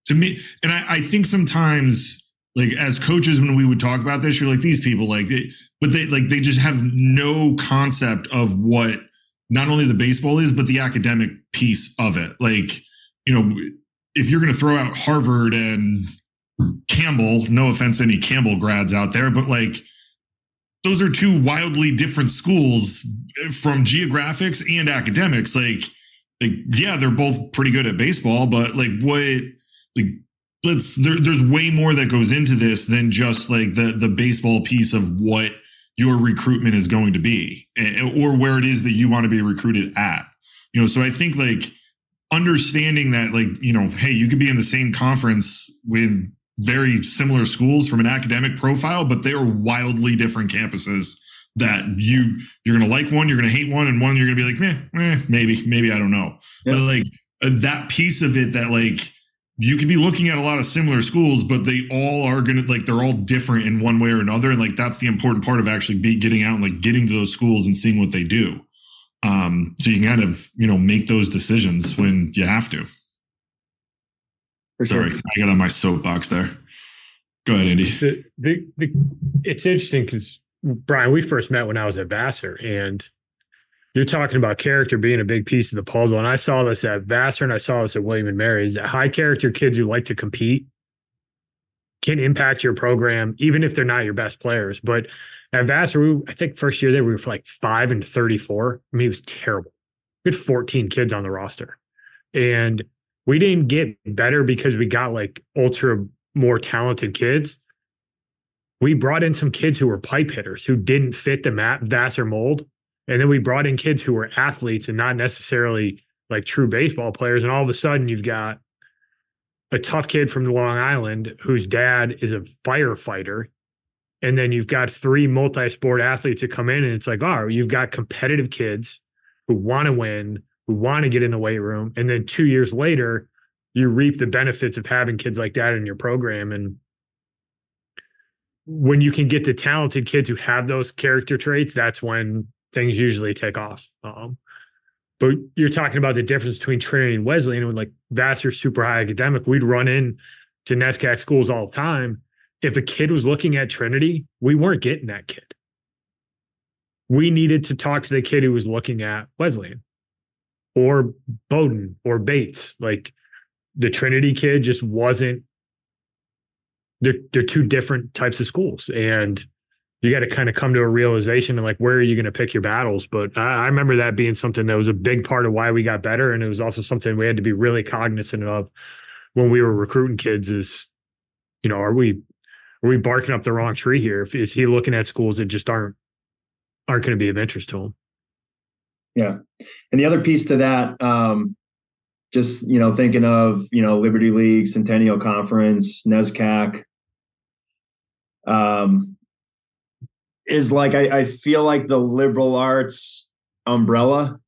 to me, and I, I think sometimes like as coaches when we would talk about this you're like these people like they, but they like they just have no concept of what not only the baseball is but the academic piece of it like you know if you're going to throw out harvard and campbell no offense to any campbell grads out there but like those are two wildly different schools eh, from geographics and academics. Like like yeah they're both pretty good at baseball but like what like let's there, there's way more that goes into this than just like the the baseball piece of what your recruitment is going to be eh, or where it is that you want to be recruited at. You know so i think like understanding that like you know hey you could be in the same conference with very similar schools from an academic profile but they are wildly different campuses that you you're gonna like one you're gonna hate one and one you're gonna be like eh, eh maybe maybe i don't know yep. but like uh, that piece of it that like you could be looking at a lot of similar schools, but they all are going to like they're all different in one way or another, and like that's the important part of actually be getting out and like getting to those schools and seeing what they do. Um, so you can kind of, you know, make those decisions when you have to. For Sorry, sure. I got on my soapbox there. Go ahead, Andy. The, the, the, it's interesting because Bryan, we first met when I was at Vassar, and you're talking about character being a big piece of the puzzle. And I saw this at Vassar, and I saw this at William and Mary's. That high character kids who like to compete can impact your program, even if they're not your best players. But at Vassar, we, I think first year there we were like five and 34. I mean, it was terrible. We had 14 kids on the roster. And we didn't get better because we got like ultra more talented kids. We brought in some kids who were pipe hitters who didn't fit the map Vassar mold. And then we brought in kids who were athletes and not necessarily like true baseball players. And all of a sudden you've got a tough kid from Long Island whose dad is a firefighter. And then you've got three multi-sport athletes that come in and it's like, oh, you've got competitive kids who want to win, who want to get in the weight room. And then two years later, you reap the benefits of having kids like that in your program. And when you can get the talented kids who have those character traits, that's when things usually take off. Um, but you're talking about the difference between Trinity and Wesleyan, and like Vassar super high academic, we'd run in to NESCAC schools all the time. If a kid was looking at Trinity, we weren't getting that kid. We needed to talk to the kid who was looking at Wesleyan or Bowdoin or Bates. Like the Trinity kid just wasn't. They're they're two different types of schools, and you got to kind of come to a realization and like where are you going to pick your battles. But I, I remember that being something that was a big part of why we got better, and it was also something we had to be really cognizant of when we were recruiting kids. Is you know, are we are we barking up the wrong tree here? If is he looking at schools that just aren't aren't going to be of interest to him? Yeah. And the other piece to that, um, just you know, thinking of you know Liberty League, Centennial Conference, NESCAC, um, is like I, I feel like the liberal arts umbrella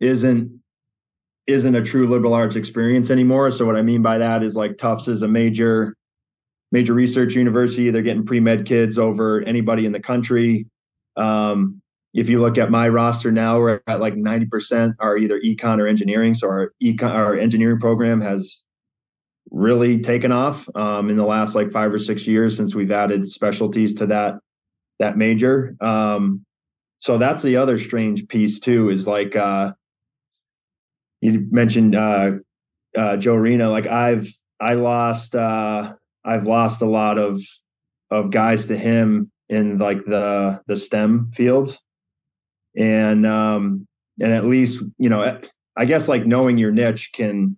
isn't isn't a true liberal arts experience anymore. So what I mean by that is like Tufts is a major major research university. They're getting pre med kids over anybody in the country. Um, if you look at my roster now, we're at like 90% are either econ or engineering. So our econ, our engineering program has really taken off um, in the last like five or six years since we've added specialties to that that major. Um, so that's the other strange piece too. Is like uh, you mentioned uh, uh, Joe Rena. Like I've I lost uh, I've lost a lot of of guys to him in like the the STEM fields. And um and at least you know i guess like knowing your niche can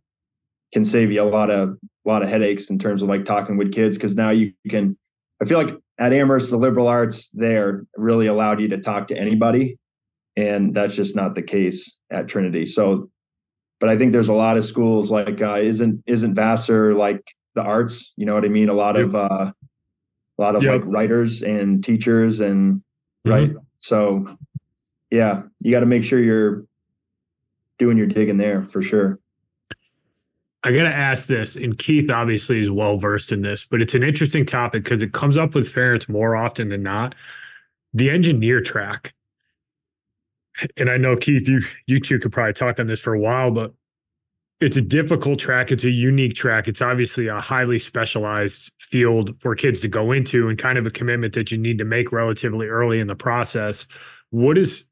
can save you a lot of a lot of headaches in terms of like talking with kids because now you can i feel like at amherst the liberal arts there really allowed you to talk to anybody and that's just not the case at trinity. So but i think there's a lot of schools like uh isn't isn't vassar like the arts you know what i mean a lot Yep. of uh a lot of Yep. like writers and teachers and right so yeah you got to make sure you're doing your digging there for sure I got to ask this, and Keith obviously is well versed in this, but it's an interesting topic because it comes up with parents more often than not. The engineer track, and I know Keith, you you two could probably talk on this for a while, but it's a difficult track. It's a unique track. It's obviously a highly specialized field for kids to go into, and kind of a commitment that you need to make relatively early in the process. What is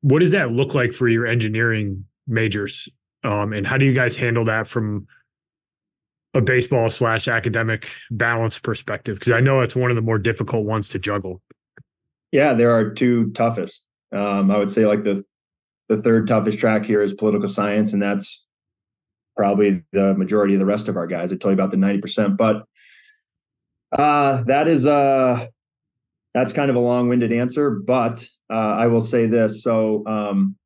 what does that look like for your engineering majors um, and how do you guys handle that from a baseball slash academic balance perspective? Because I know it's one of the more difficult ones to juggle. yeah there are two toughest um i would say like the the third toughest track here is political science and that's probably the majority of the rest of our guys. I told you about the 90% but uh that is uh that's kind of a long-winded answer but uh i will say this. So um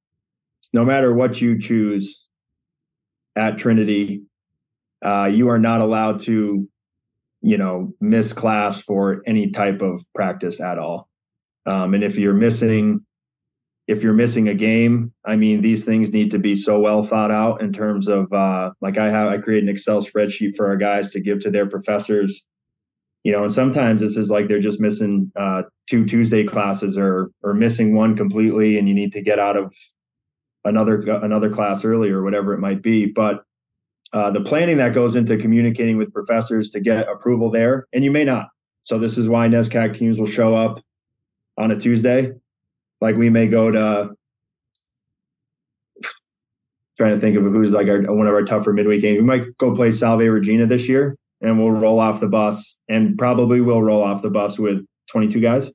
no matter what you choose at trinity uh you are not allowed to you know miss class for any type of practice at all. Um, and if you're missing if you're missing a game i mean these things need to be so well thought out in terms of uh, like i have i create an excel spreadsheet for our guys to give to their professors you know and sometimes this is like they're just missing uh, two tuesday classes or or missing one completely and you need to get out of another another class early or whatever it might be. But uh, the planning that goes into communicating with professors to get approval there, and you may not. So this is why NESCAC teams will show up on a Tuesday. Like we may go to trying to think of who's like our one of our tougher midweek games. We might go play Salve Regina this year, and we'll roll off the bus, and probably we'll roll off the bus with 22 guys,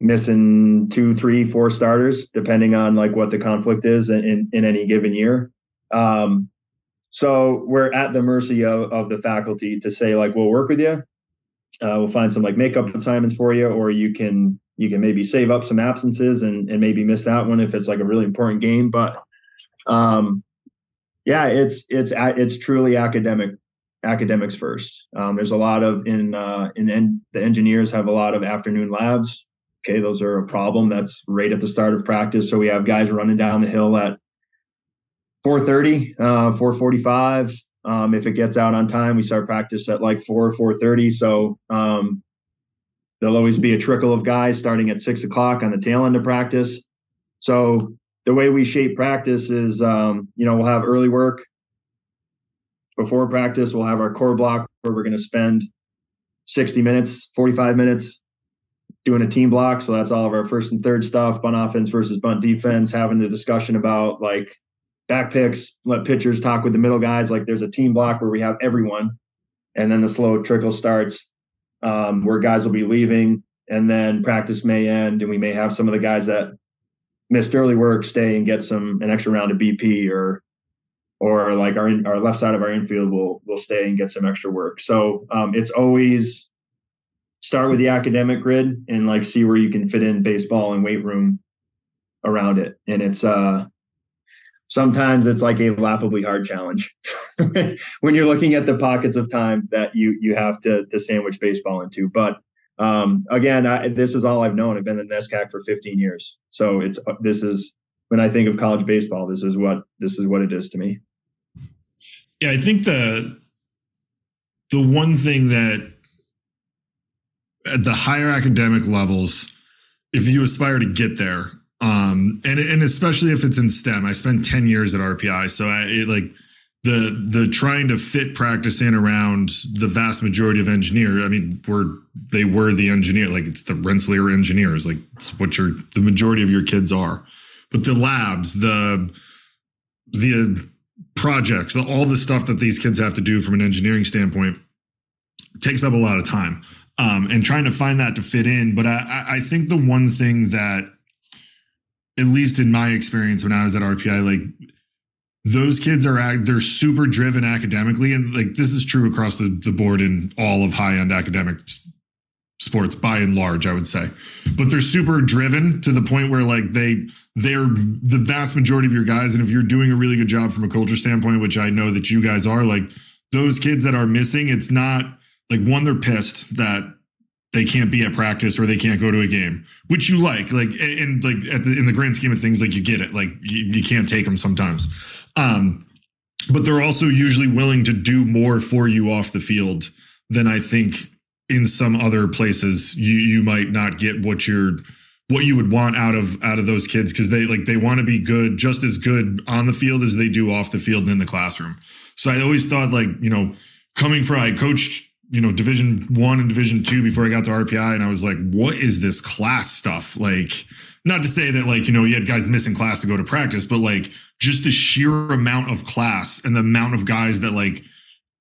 missing two, three, four starters, depending on like what the conflict is in in, in any given year. Um, so we're at the mercy of, of the faculty to say like we'll work with you, uh, we'll find some like makeup assignments for you, or you can you can maybe save up some absences and, and maybe miss that one if it's like a really important game. But um, yeah, it's it's it's truly academic academics first. Um, there's a lot of in uh, in en- the engineers have a lot of afternoon labs. Okay, those are a problem. That's right at the start of practice. So we have guys running down the hill at 4:30, uh, 4:45. Um, if it gets out on time, we start practice at like 4 4:30. So um, There'll always be a trickle of guys starting at six o'clock on the tail end of practice. So the way we shape practice is, um, you know, we'll have early work before practice. We'll have our core block where we're going to spend 60 minutes, 45 minutes doing a team block. So that's all of our first and third stuff, bunt offense versus bunt defense, having the discussion about like back picks, let pitchers talk with the middle guys. Like there's a team block where we have everyone. And then the slow trickle starts um, where guys will be leaving and then practice may end and we may have some of the guys that missed early work stay and get some an extra round of BP or or like our our left side of our infield will will stay and get some extra work. So um, it's always start with the academic grid and like see where you can fit in baseball and weight room around it. And it's uh sometimes it's like a laughably hard challenge when you're looking at the pockets of time that you you have to to sandwich baseball into. But um, again, I, this is all I've known. I've been in NESCAC for 15 years, so it's this is when I think of college baseball. This is what this is what it is to me. Yeah, I think the the one thing that at the higher academic levels, if you aspire to get there, um, and and especially if it's in STEM. I spent ten years at RPI, so I it, like the the trying to fit practice in around the vast majority of engineer. I mean, we're they were the engineer, like it's the Rensselaer engineers, like it's what your the majority of your kids are. But the labs, the the projects, the, all the stuff that these kids have to do from an engineering standpoint takes up a lot of time. Um, and trying to find that to fit in. But I, I think the one thing that at least in my experience when I was at RPI, like those kids are they're super driven academically, and like this is true across the, the board in all of high end academic sports by and large, I would say. But they're super driven to the point where like they they're the vast majority of your guys, and if you're doing a really good job from a culture standpoint, which I know that you guys are, like those kids that are missing, it's not like one they're pissed that they can't be at practice or they can't go to a game, which you like, like, and, like at the, in the grand scheme of things, like you get it, like you, you can't take them sometimes. Um, but they're also usually willing to do more for you off the field than I think in some other places you you might not get what you're what you would want out of out of those kids because they like they want to be good just as good on the field as they do off the field in the classroom. So I always thought like you know coming from I coached you know division one and division two before i got to rpi and i was like what is this class stuff? Like not to say that like you know you had guys missing class to go to practice but like just the sheer amount of class and the amount of guys that like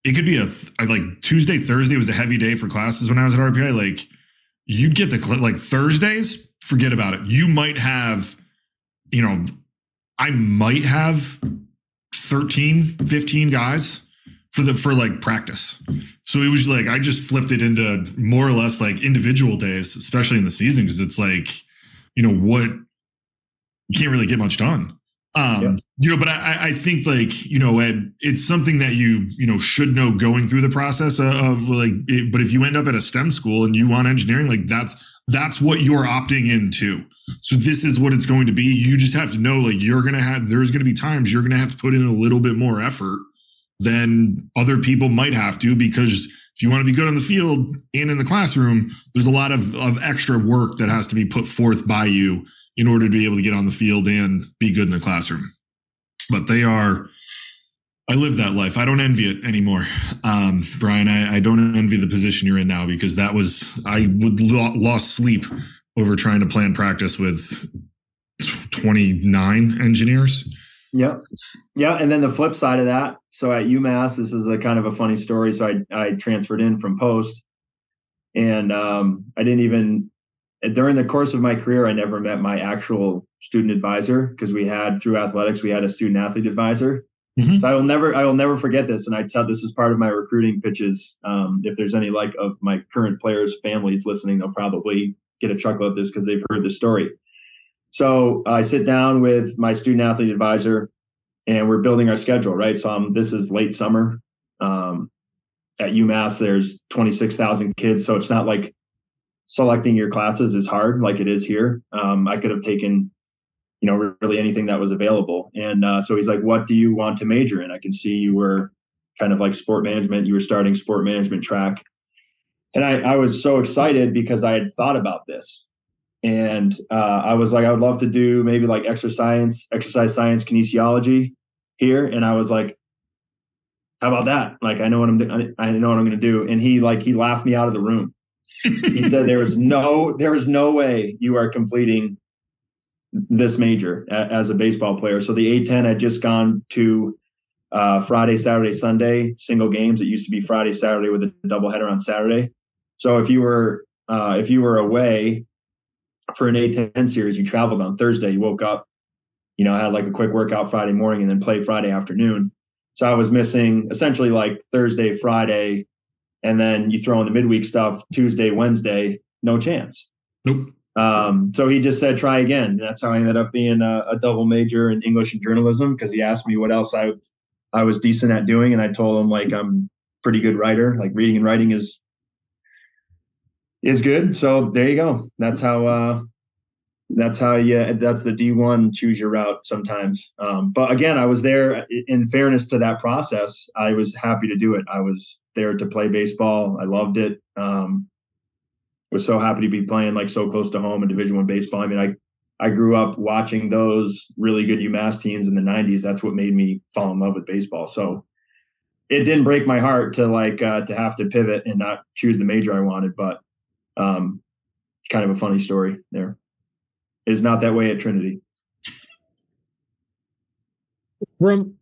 it could be a like tuesday thursday was a heavy day for classes when i was at rpi like you'd get the like thursdays? Forget about it. You might have you know i might have 13 15 guys for the for like practice. So it was like I just flipped it into more or less like individual days, especially in the season, because it's like, you know, what you can't really get much done. Um, yeah. you know, but I, I think like, you know, it's something that you, you know, should know going through the process of, of like, it, but if you end up at a STEM school and you want engineering, like that's, that's what you're opting into. So this is what it's going to be. You just have to know, like, you're going to have, there's going to be times you're going to have to put in a little bit more effort than other people might have to because if you want to be good on the field and in the classroom, there's a lot of, of extra work that has to be put forth by you in order to be able to get on the field and be good in the classroom. But they are, I live that life. I don't envy it anymore. Um, Bryan, I, I, don't envy the position you're in now because that was, I would lo- lost sleep over trying to plan practice with 29 engineers. Yeah. Yeah. And then the flip side of that. So at UMass, this is a kind of a funny story. So I, I transferred in from post and um, I didn't even, during the course of my career, I never met my actual student advisor because we had through athletics, we had a student athlete advisor. Mm-hmm. So I will never, I will never forget this. And I tell this is part of my recruiting pitches. Um, if there's any like of my current players' families listening, they'll probably get a chuckle at this because they've heard the story. So I sit down with my student athlete advisor and we're building our schedule, right? So um, this is late summer. Um, at UMass, there's 26,000 kids. So it's not like selecting your classes is hard like it is here. Um, I could have taken, you know, really anything that was available. And uh, so he's like, what do you want to major in? I can see you were kind of like sport management. You were starting sport management track. And I, I was so excited because I had thought about this and uh, I was like, I would love to do maybe like exercise science, exercise science, kinesiology here, and I was like, how about that? Like, I know what I'm, I know what I'm going to do. And he like he laughed me out of the room. he said there is no there is no way you are completing this major as a baseball player. So the A10 had just gone to uh, Friday, Saturday, Sunday single games. It used to be Friday, Saturday with a doubleheader on Saturday. So if you were uh, if you were away for an A10 series, you traveled on Thursday, you woke up, you know, had like a quick workout Friday morning and then played Friday afternoon. So I was missing essentially like Thursday, Friday, and then you throw in the midweek stuff Tuesday, Wednesday, no chance. Nope. Um, so he just said, try again. that's how I ended up being a, a double major in English and journalism because he asked me what else I, I was decent at doing. And I told him like, I'm pretty good writer. Like reading and writing is is good. So there you go. That's how uh, that's how you that's the D1 choose your route sometimes. Um, but again, I was there in fairness to that process. I was happy to do it. I was there to play baseball. I loved it. Um, was so happy to be playing like so close to home in Division One baseball. I mean, I I grew up watching those really good UMass teams in the '90s. That's what made me fall in love with baseball. So it didn't break my heart to like uh, to have to pivot and not choose the major I wanted, but um, kind of a funny story there. It is not that way at Trinity. From,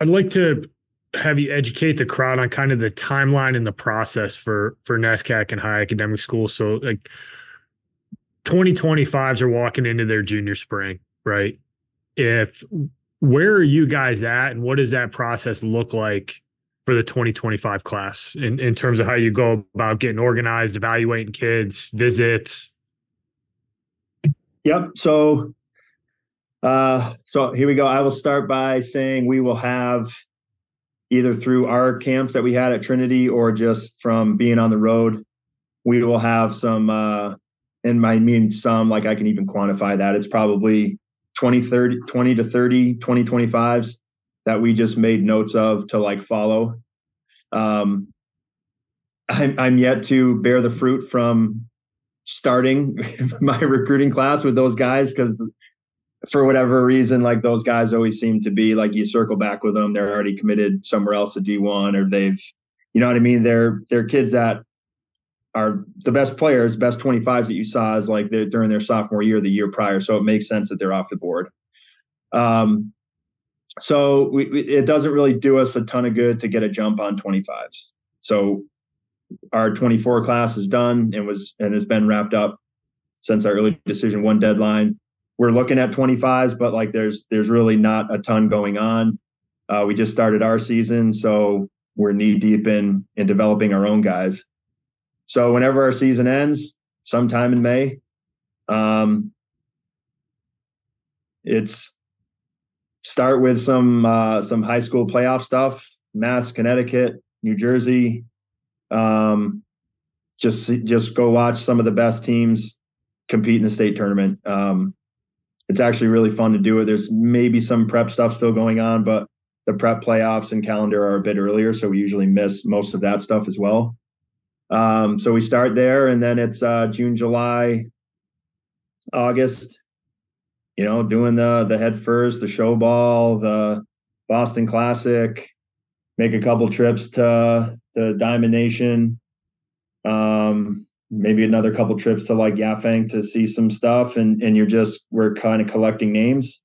I'd like to have you educate the crowd on kind of the timeline and the process for for NESCAC and high academic schools. So like 2025s are walking into their junior spring, right? If where are you guys at and what does that process look like for the 2025 class in, in terms of how you go about getting organized, evaluating kids, visits? Yep. So, uh, so here we go. I will start by saying we will have either through our camps that we had at Trinity or just from being on the road, we will have some, uh, and I mean some, like I can even quantify that. It's probably 20, 30, 20 to 30, 20, 25s that we just made notes of to like follow. Um, I'm, I'm yet to bear the fruit from starting my recruiting class with those guys because for whatever reason, like those guys always seem to be like you circle back with them, they're already committed somewhere else at D1 or they've, you know what I mean? They're they're kids that are the best players, best 25s that you saw is like during their sophomore year, the year prior. So it makes sense that they're off the board. Um, so we, we, it doesn't really do us a ton of good to get a jump on 25s. So our 24 class is done and was and has been wrapped up since our early decision one deadline. We're looking at 25s, but like there's there's really not a ton going on. Uh, we just started our season, so we're knee deep in in developing our own guys. So whenever our season ends, sometime in May, um, it's start with some uh, some high school playoff stuff. Mass, Connecticut, New Jersey. Um, just just go watch some of the best teams compete in the state tournament. Um, it's actually really fun to do it. There's maybe some prep stuff still going on, but the prep playoffs and calendar are a bit earlier, so we usually miss most of that stuff as well. Um, so we start there, and then it's uh, June, July, August, you know, doing the the head first, the show ball, the Boston Classic, make a couple trips to to Diamond Nation, um, maybe another couple trips to like Yaphank to see some stuff, and and you're just we're kind of collecting names.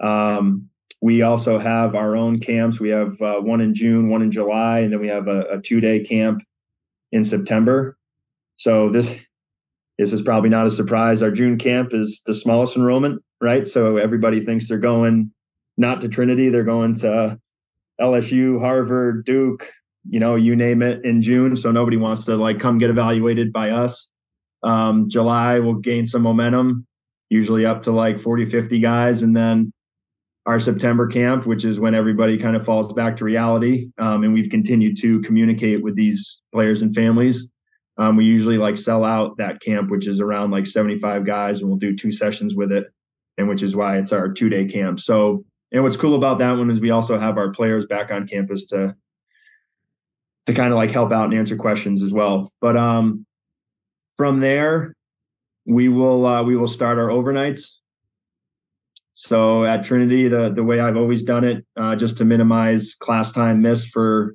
Um, we also have our own camps. We have uh, one in June, one in July, and then we have a, a two day camp in September. So this this is probably not a surprise. Our June camp is the smallest enrollment, right? So everybody thinks they're going not to Trinity, they're going to LSU, Harvard, Duke, you know, you name it in June. So nobody wants to like come get evaluated by us. Um, July will gain some momentum, usually up to like 40, 50 guys. And then our September camp, which is when everybody kind of falls back to reality. Um, and we've continued to communicate with these players and families. Um, we usually like sell out that camp, which is around like 75 guys, and we'll do two sessions with it. And which is why it's our two day camp. So and what's cool about that one is we also have our players back on campus to to kind of like help out and answer questions as well. But um, from there, we will uh, we will start our overnights. So at Trinity, the the way I've always done it, uh, just to minimize class time missed for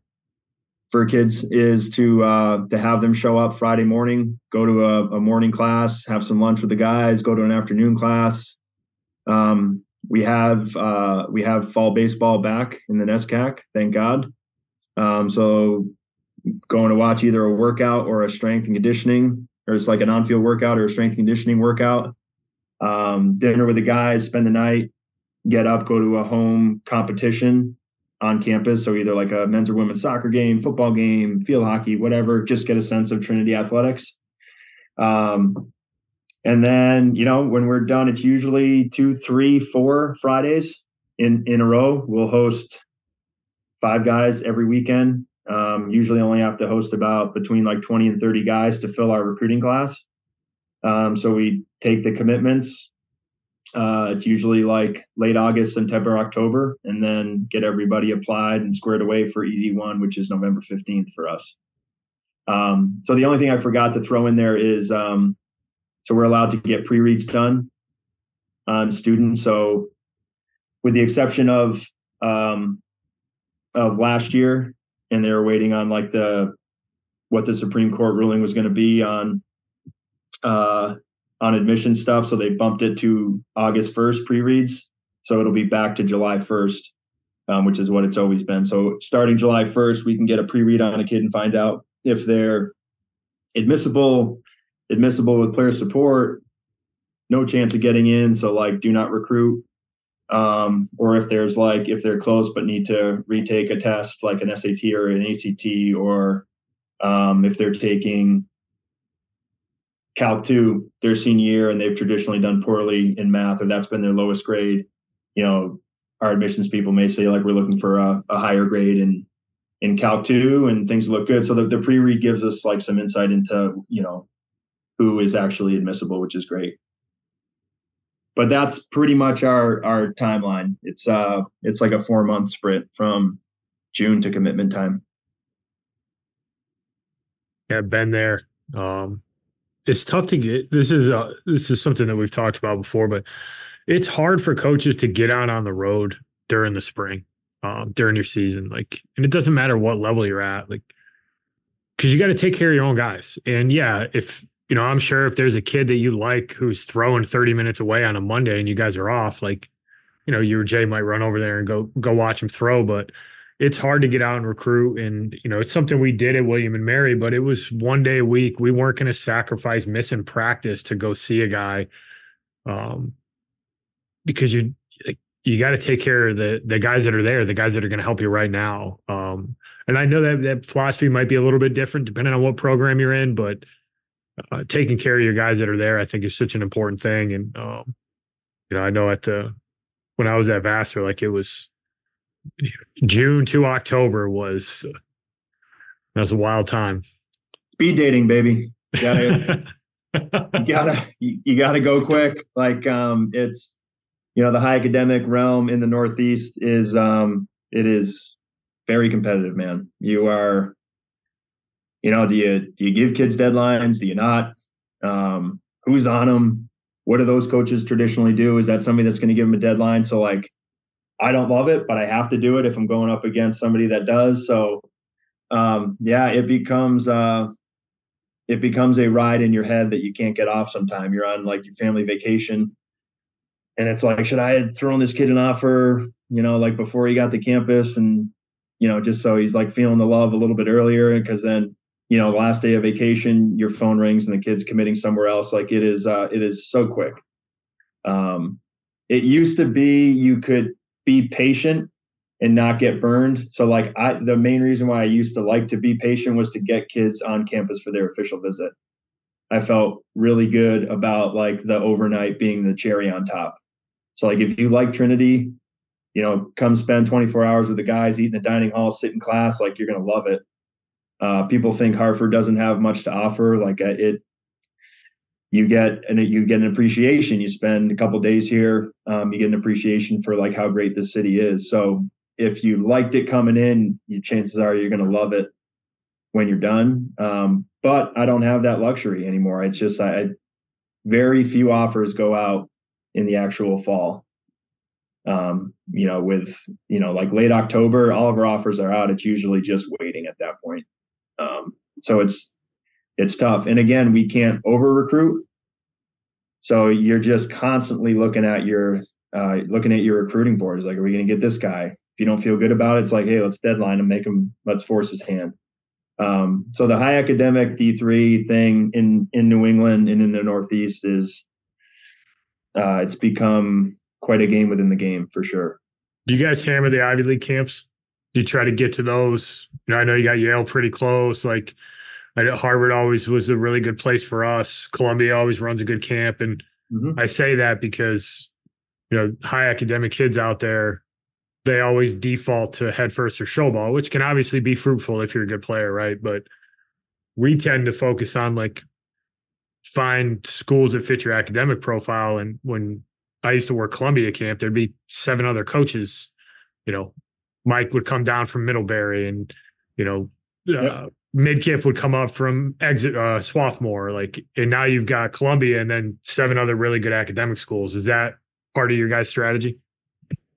for kids, is to uh, to have them show up Friday morning, go to a, a morning class, have some lunch with the guys, go to an afternoon class. Um, we have uh, we have fall baseball back in the NESCAC, thank God. Um, so going to watch either a workout or a strength and conditioning, or it's like an on-field workout or a strength and conditioning workout. Um, dinner with the guys, spend the night, get up, go to a home competition on campus. So either like a men's or women's soccer game, football game, field hockey, whatever. Just get a sense of Trinity athletics. Um, and then, you know, when we're done, it's usually two, three, four Fridays in, in a row. We'll host five guys every weekend. Um, usually only have to host about between like 20 and 30 guys to fill our recruiting class. Um, so we take the commitments. Uh, it's usually like late August, September, October, and then get everybody applied and squared away for ED1, which is November 15th for us. Um, so the only thing I forgot to throw in there is um, so we're allowed to get pre-reads done on students. So with the exception of um, of last year, and they were waiting on like the what the Supreme Court ruling was going to be on uh, on admission stuff. So they bumped it to August first pre-reads. So it'll be back to July first, um, which is what it's always been. So starting July first, we can get a pre-read on a kid and find out if they're admissible admissible with player support, no chance of getting in. So like, do not recruit. Um, or if there's like if they're close but need to retake a test like an SAT or an ACT, or um, if they're taking Calc two their senior year and they've traditionally done poorly in math or that's been their lowest grade, you know, our admissions people may say like we're looking for a, a higher grade in in Calc two and things look good. So the, the pre-read gives us like some insight into you know who is actually admissible, which is great. But that's pretty much our our timeline. It's uh it's like a four month sprint from June to commitment time. Yeah, been there. Um, it's tough to get. This is uh, this is something that we've talked about before, but it's hard for coaches to get out on the road during the spring, um, during your season. Like, and it doesn't matter what level you're at, like, because you got to take care of your own guys. And yeah, if you know, I'm sure if there's a kid that you like who's throwing 30 minutes away on a Monday and you guys are off, like, you know, you or Jay might run over there and go go watch him throw, but it's hard to get out and recruit. And, you know, it's something we did at William and Mary, but it was one day a week. We weren't going to sacrifice missing practice to go see a guy. Um, because you you got to take care of the the guys that are there, the guys that are going to help you right now. Um, and I know that that philosophy might be a little bit different depending on what program you're in, but uh, taking care of your guys that are there, I think is such an important thing. And, um, you know, I know at the, when I was at Vassar, like it was June to October was, that was a wild time. Speed dating, baby. You gotta, you gotta, you gotta go quick. Like, um, it's, you know, the high academic realm in the Northeast is, um, it is very competitive, man. You are, you know, do you do you give kids deadlines? Do you not? Um, who's on them? what do those coaches traditionally do? Is that somebody that's going to give them a deadline? So like, I don't love it, but I have to do it if I'm going up against somebody that does. So um, yeah, it becomes uh, it becomes a ride in your head that you can't get off. Sometime you're on like your family vacation, and it's like, should I have thrown this kid an offer? You know, like before he got to campus, and you know, just so he's like feeling the love a little bit earlier, because then you know, last day of vacation, your phone rings and the kid's committing somewhere else. Like it is, uh, it is so quick. Um, it used to be you could be patient and not get burned. So like I, the main reason why I used to like to be patient was to get kids on campus for their official visit. I felt really good about like the overnight being the cherry on top. So like if you like Trinity, you know, come spend 24 hours with the guys, eat in the dining hall, sit in class, like you're gonna love it. Uh, people think Hartford doesn't have much to offer. Like uh, it, you get and you get an appreciation. You spend a couple days here, um, you get an appreciation for like how great this city is. So if you liked it coming in, you, chances are you're going to love it when you're done. Um, but I don't have that luxury anymore. It's just I, very few offers go out in the actual fall. Um, you know, with you know, like late October, all of our offers are out. It's usually just waiting at that point. Um, so it's it's tough. And again, we can't over recruit. So you're just constantly looking at your uh, looking at your recruiting boards. Like, are we going to get this guy? If you don't feel good about it, it's like, hey, let's deadline him, make him, let's force his hand. Um, so the high academic D three thing in in New England and in the Northeast is uh, it's become quite a game within the game for sure. Do you guys hammer the Ivy League camps? you try to get to those. You know, I know you got Yale pretty close. Like, Harvard always was a really good place for us. Columbia always runs a good camp, and mm-hmm. I say that because you know high academic kids out there, they always default to head first or show ball, which can obviously be fruitful if you're a good player, right? But we tend to focus on like find schools that fit your academic profile. And when I used to work Columbia camp, there'd be seven other coaches, you know, Mike would come down from Middlebury, and you know, uh, Midkiff would come up from exit uh, Swarthmore. Like, and now you've got Columbia, and then seven other really good academic schools. Is that part of your guys' strategy?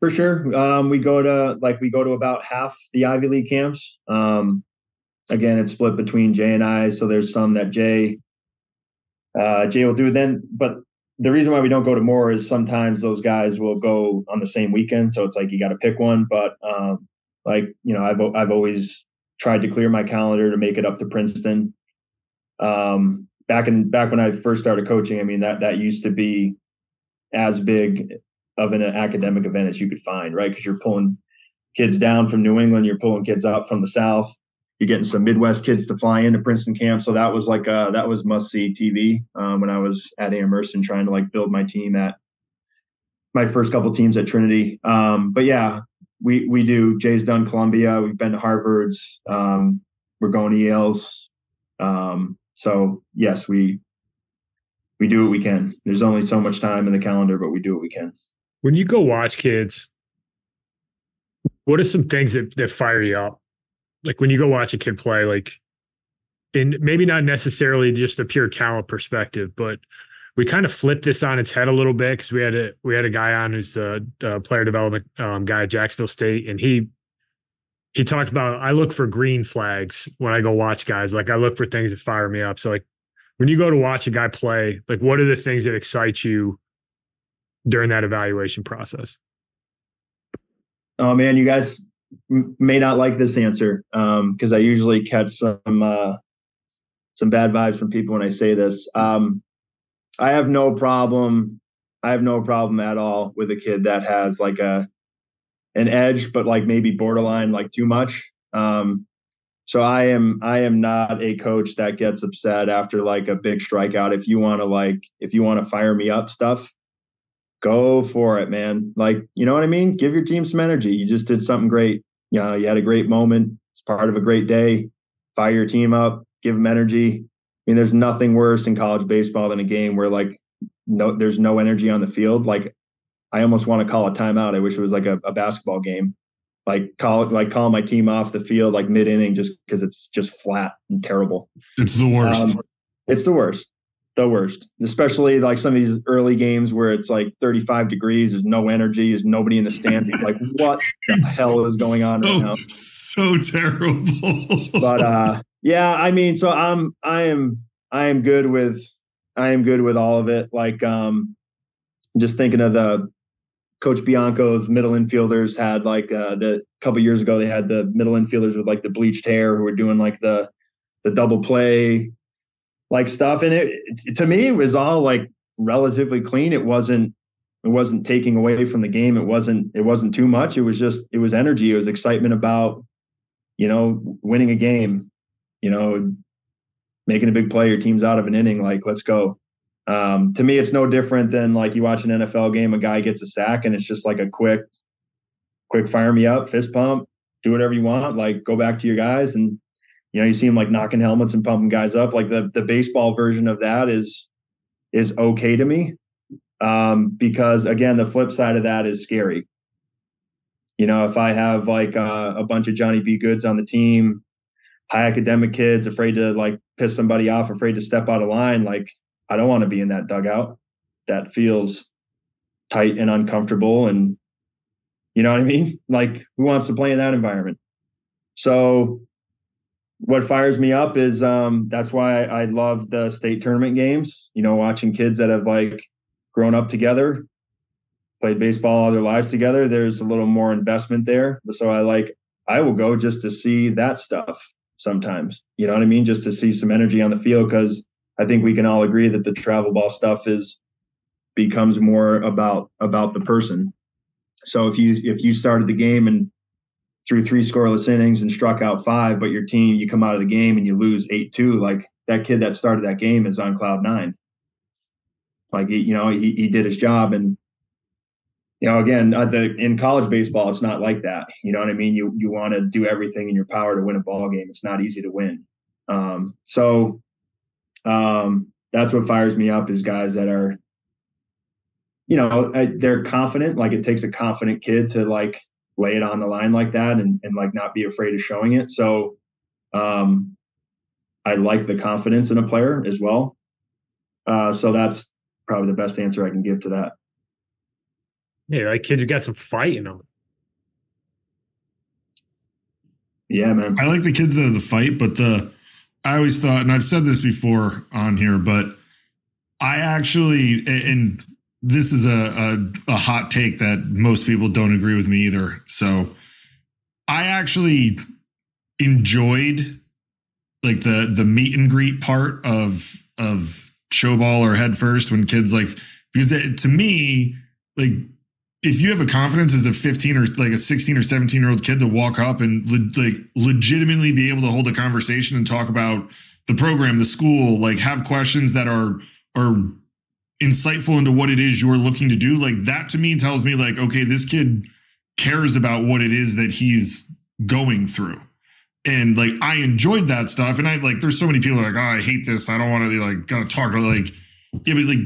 For sure. Um, we go to like we go to about half the Ivy League camps. Um, again, it's split between Jay and I. So there's some that Jay uh, Jay will do. Then, but the reason why we don't go to more is sometimes those guys will go on the same weekend, so it's like you got to pick one. But um, like you know, I've I've always tried to clear my calendar to make it up to Princeton. Um, back in back when I first started coaching, I mean that that used to be as big of an academic event as you could find, right? Because you're pulling kids down from New England, you're pulling kids up from the South you're getting some Midwest kids to fly into Princeton camp. So that was like that was must see TV um, when I was at Amherst trying to like build my team at my first couple teams at Trinity. Um, but yeah, we we do. Jay's done Columbia. We've been to Harvard's. Um, we're going to Yale's. Um, so yes, we we do what we can. There's only so much time in the calendar, but we do what we can. When you go watch kids, what are some things that, that fire you up? like when you go watch a kid play, like, and maybe not necessarily just a pure talent perspective, but we kind of flipped this on its head a little bit because we had a we had a guy on who's the, the player development um, guy at Jacksonville State, and he he talked about I look for green flags when I go watch guys. Like I look for things that fire me up. So like when you go to watch a guy play, like what are the things that excite you during that evaluation process? Oh man, you guys may not like this answer because um, I usually catch some uh, some bad vibes from people when I say this. Um, I have no problem. I have no problem at all with a kid that has like a an edge, but like maybe borderline like too much. Um, so I am I am not a coach that gets upset after like a big strikeout. If you want to like if you want to fire me up stuff, go for it, man. Like, you know what I mean? Give your team some energy. You just did something great. You know, you had a great moment. It's part of a great day. Fire your team up, give them energy. I mean, there's nothing worse in college baseball than a game where like no there's no energy on the field. Like I almost want to call a timeout. I wish it was like a, a basketball game. Like call like call my team off the field like mid inning just because it's just flat and terrible. It's the worst. Um, it's the worst the worst, especially like some of these early games where it's like 35 degrees, there's no energy, there's nobody in the stands. It's like, what the hell is going on right now? So terrible. but uh yeah, I mean, so I'm I am I am good with I am good with all of it. Like um just thinking of the Coach Bianco's middle infielders had like uh the couple years ago they had the middle infielders with like the bleached hair who were doing like the the double play like stuff. And it, to me it was all like relatively clean. It wasn't it wasn't taking away from the game. It wasn't it wasn't too much. It was just it was energy. It was excitement about you know winning a game you know making a big play your team's out of an inning like let's go um, to me it's no different than like you watch an nfl game a guy gets a sack and it's just like a quick quick fire me up fist pump do whatever you want like go back to your guys and you know, you see him like knocking helmets and pumping guys up. Like the the baseball version of that is is okay to me. Um, because again, the flip side of that is scary. You know, if I have like uh, a bunch of Johnny B goods on the team, high academic kids afraid to like piss somebody off, afraid to step out of line, like I don't want to be in that dugout. That feels tight and uncomfortable and you know what I mean? Like who wants to play in that environment? So what fires me up is um, that's why I, love the state tournament games. You know, watching kids that have like grown up together, played baseball all their lives together. There's a little more investment there. So I like I will go just to see that stuff sometimes. You know what I mean? Just to see some energy on the field because I think we can all agree that the travel ball stuff is becomes more about about the person. So if you if you started the game and threw three scoreless innings and struck out five, but your team, you come out of the game and you lose eight two. Like that kid that started that game is on cloud nine. Like you know, he he did his job, and you know, again, the in college baseball, it's not like that. You know what I mean? You you want to do everything in your power to win a ball game. It's not easy to win. Um, so um, that's what fires me up is guys that are, you know, they're confident. Like it takes a confident kid to like lay it on the line like that and, and like not be afraid of showing it. So um, I like the confidence in a player as well. Uh, so that's probably the best answer I can give to that. Yeah, like kids who got some fight in them. Yeah, man. I like the kids that have the fight, but the I always thought, and I've said this before on here, but I actually and this is a, a, a hot take that most people don't agree with me either. So I actually enjoyed like the the meet and greet part of of showball or Headfirst when kids like because it, to me like if you have a confidence as a 15 or like a 16 or 17 year old kid to walk up and le- like legitimately be able to hold a conversation and talk about the program the school like have questions that are are insightful into what it is you're looking to do, like that to me tells me like, okay, this kid cares about what it is that he's going through. And like I enjoyed that stuff. And I like there's so many people like, oh, I hate this. I don't want to like gotta talk to like, yeah, but like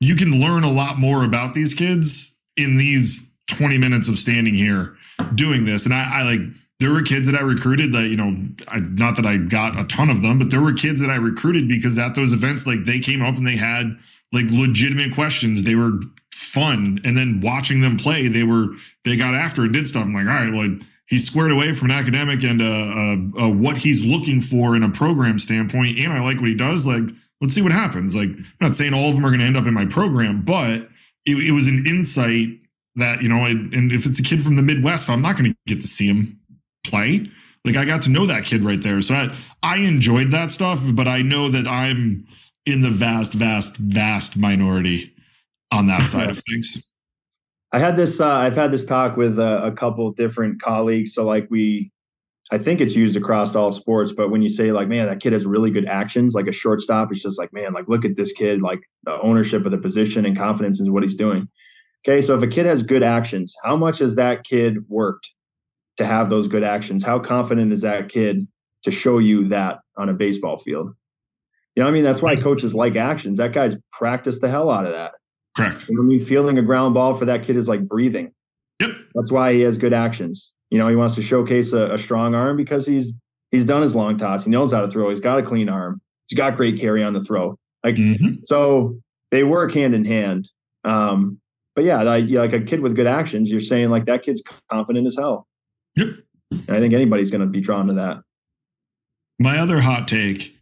you can learn a lot more about these kids in these 20 minutes of standing here doing this. And I, I like there were kids that I recruited that, you know, I, not that I got a ton of them, but there were kids that I recruited because at those events, like they came up and they had like legitimate questions. They were fun. And then watching them play, they were they got after and did stuff. I'm like, all right, well, he's squared away from an academic and uh, uh, uh, what he's looking for in a program standpoint, and I like what he does. Like, let's see what happens. Like, I'm not saying all of them are going to end up in my program, but it, it was an insight that you know, and if it's a kid from the Midwest, I'm not going to get to see him play. Like I got to know that kid right there. So I, I enjoyed that stuff, but I know that I'm in the vast, vast, vast minority on that side of things. I had this. Uh, I've had this talk with a, a couple different colleagues. So like we, I think it's used across all sports. But when you say like, man, that kid has really good actions, like a shortstop, it's just like, man, like look at this kid, like the ownership of the position and confidence in what he's doing. Okay, so if a kid has good actions, how much has that kid worked to have those good actions? How confident is that kid to show you that on a baseball field? You know, I mean, that's why coaches like actions. That guy's practiced the hell out of that. Correct. I mean, feeling a ground ball for that kid is like breathing. Yep. That's why he has good actions. You know, he wants to showcase a, a strong arm because he's he's done his long toss. He knows how to throw. He's got a clean arm. He's got great carry on the throw. Like Mhm. so they work hand in hand. Um, but yeah, like, like a kid with good actions, you're saying like that kid's confident as hell. Yep. And I think anybody's going to be drawn to that. My other hot take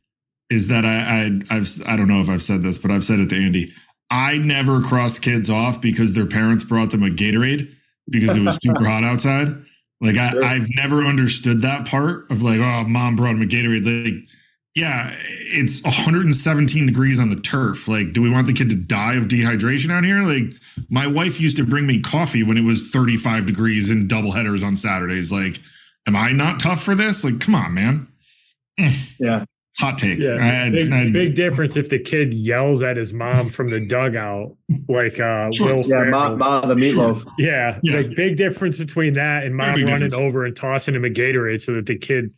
is that I, I I've I don't know if I've said this, but I've said it to Andy. I never crossed kids off because their parents brought them a Gatorade because it was super hot outside. Like I, Sure. I've never understood that part of like, oh, mom brought him a Gatorade. Like, yeah, it's 117 degrees on the turf. Like, do we want the kid to die of dehydration out here? Like, my wife used to bring me coffee when it was 35 degrees in double headers on Saturdays. Like, am I not tough for this? Like, come on, man. Yeah. Hot take. Yeah, I- big, I- big difference if the kid yells at his mom from the dugout, like uh, Will Yeah. Ferrell. Ma, ma the meatloaf. Yeah, Yeah. like big difference between that and mom running difference. over and tossing him a Gatorade so that the kid,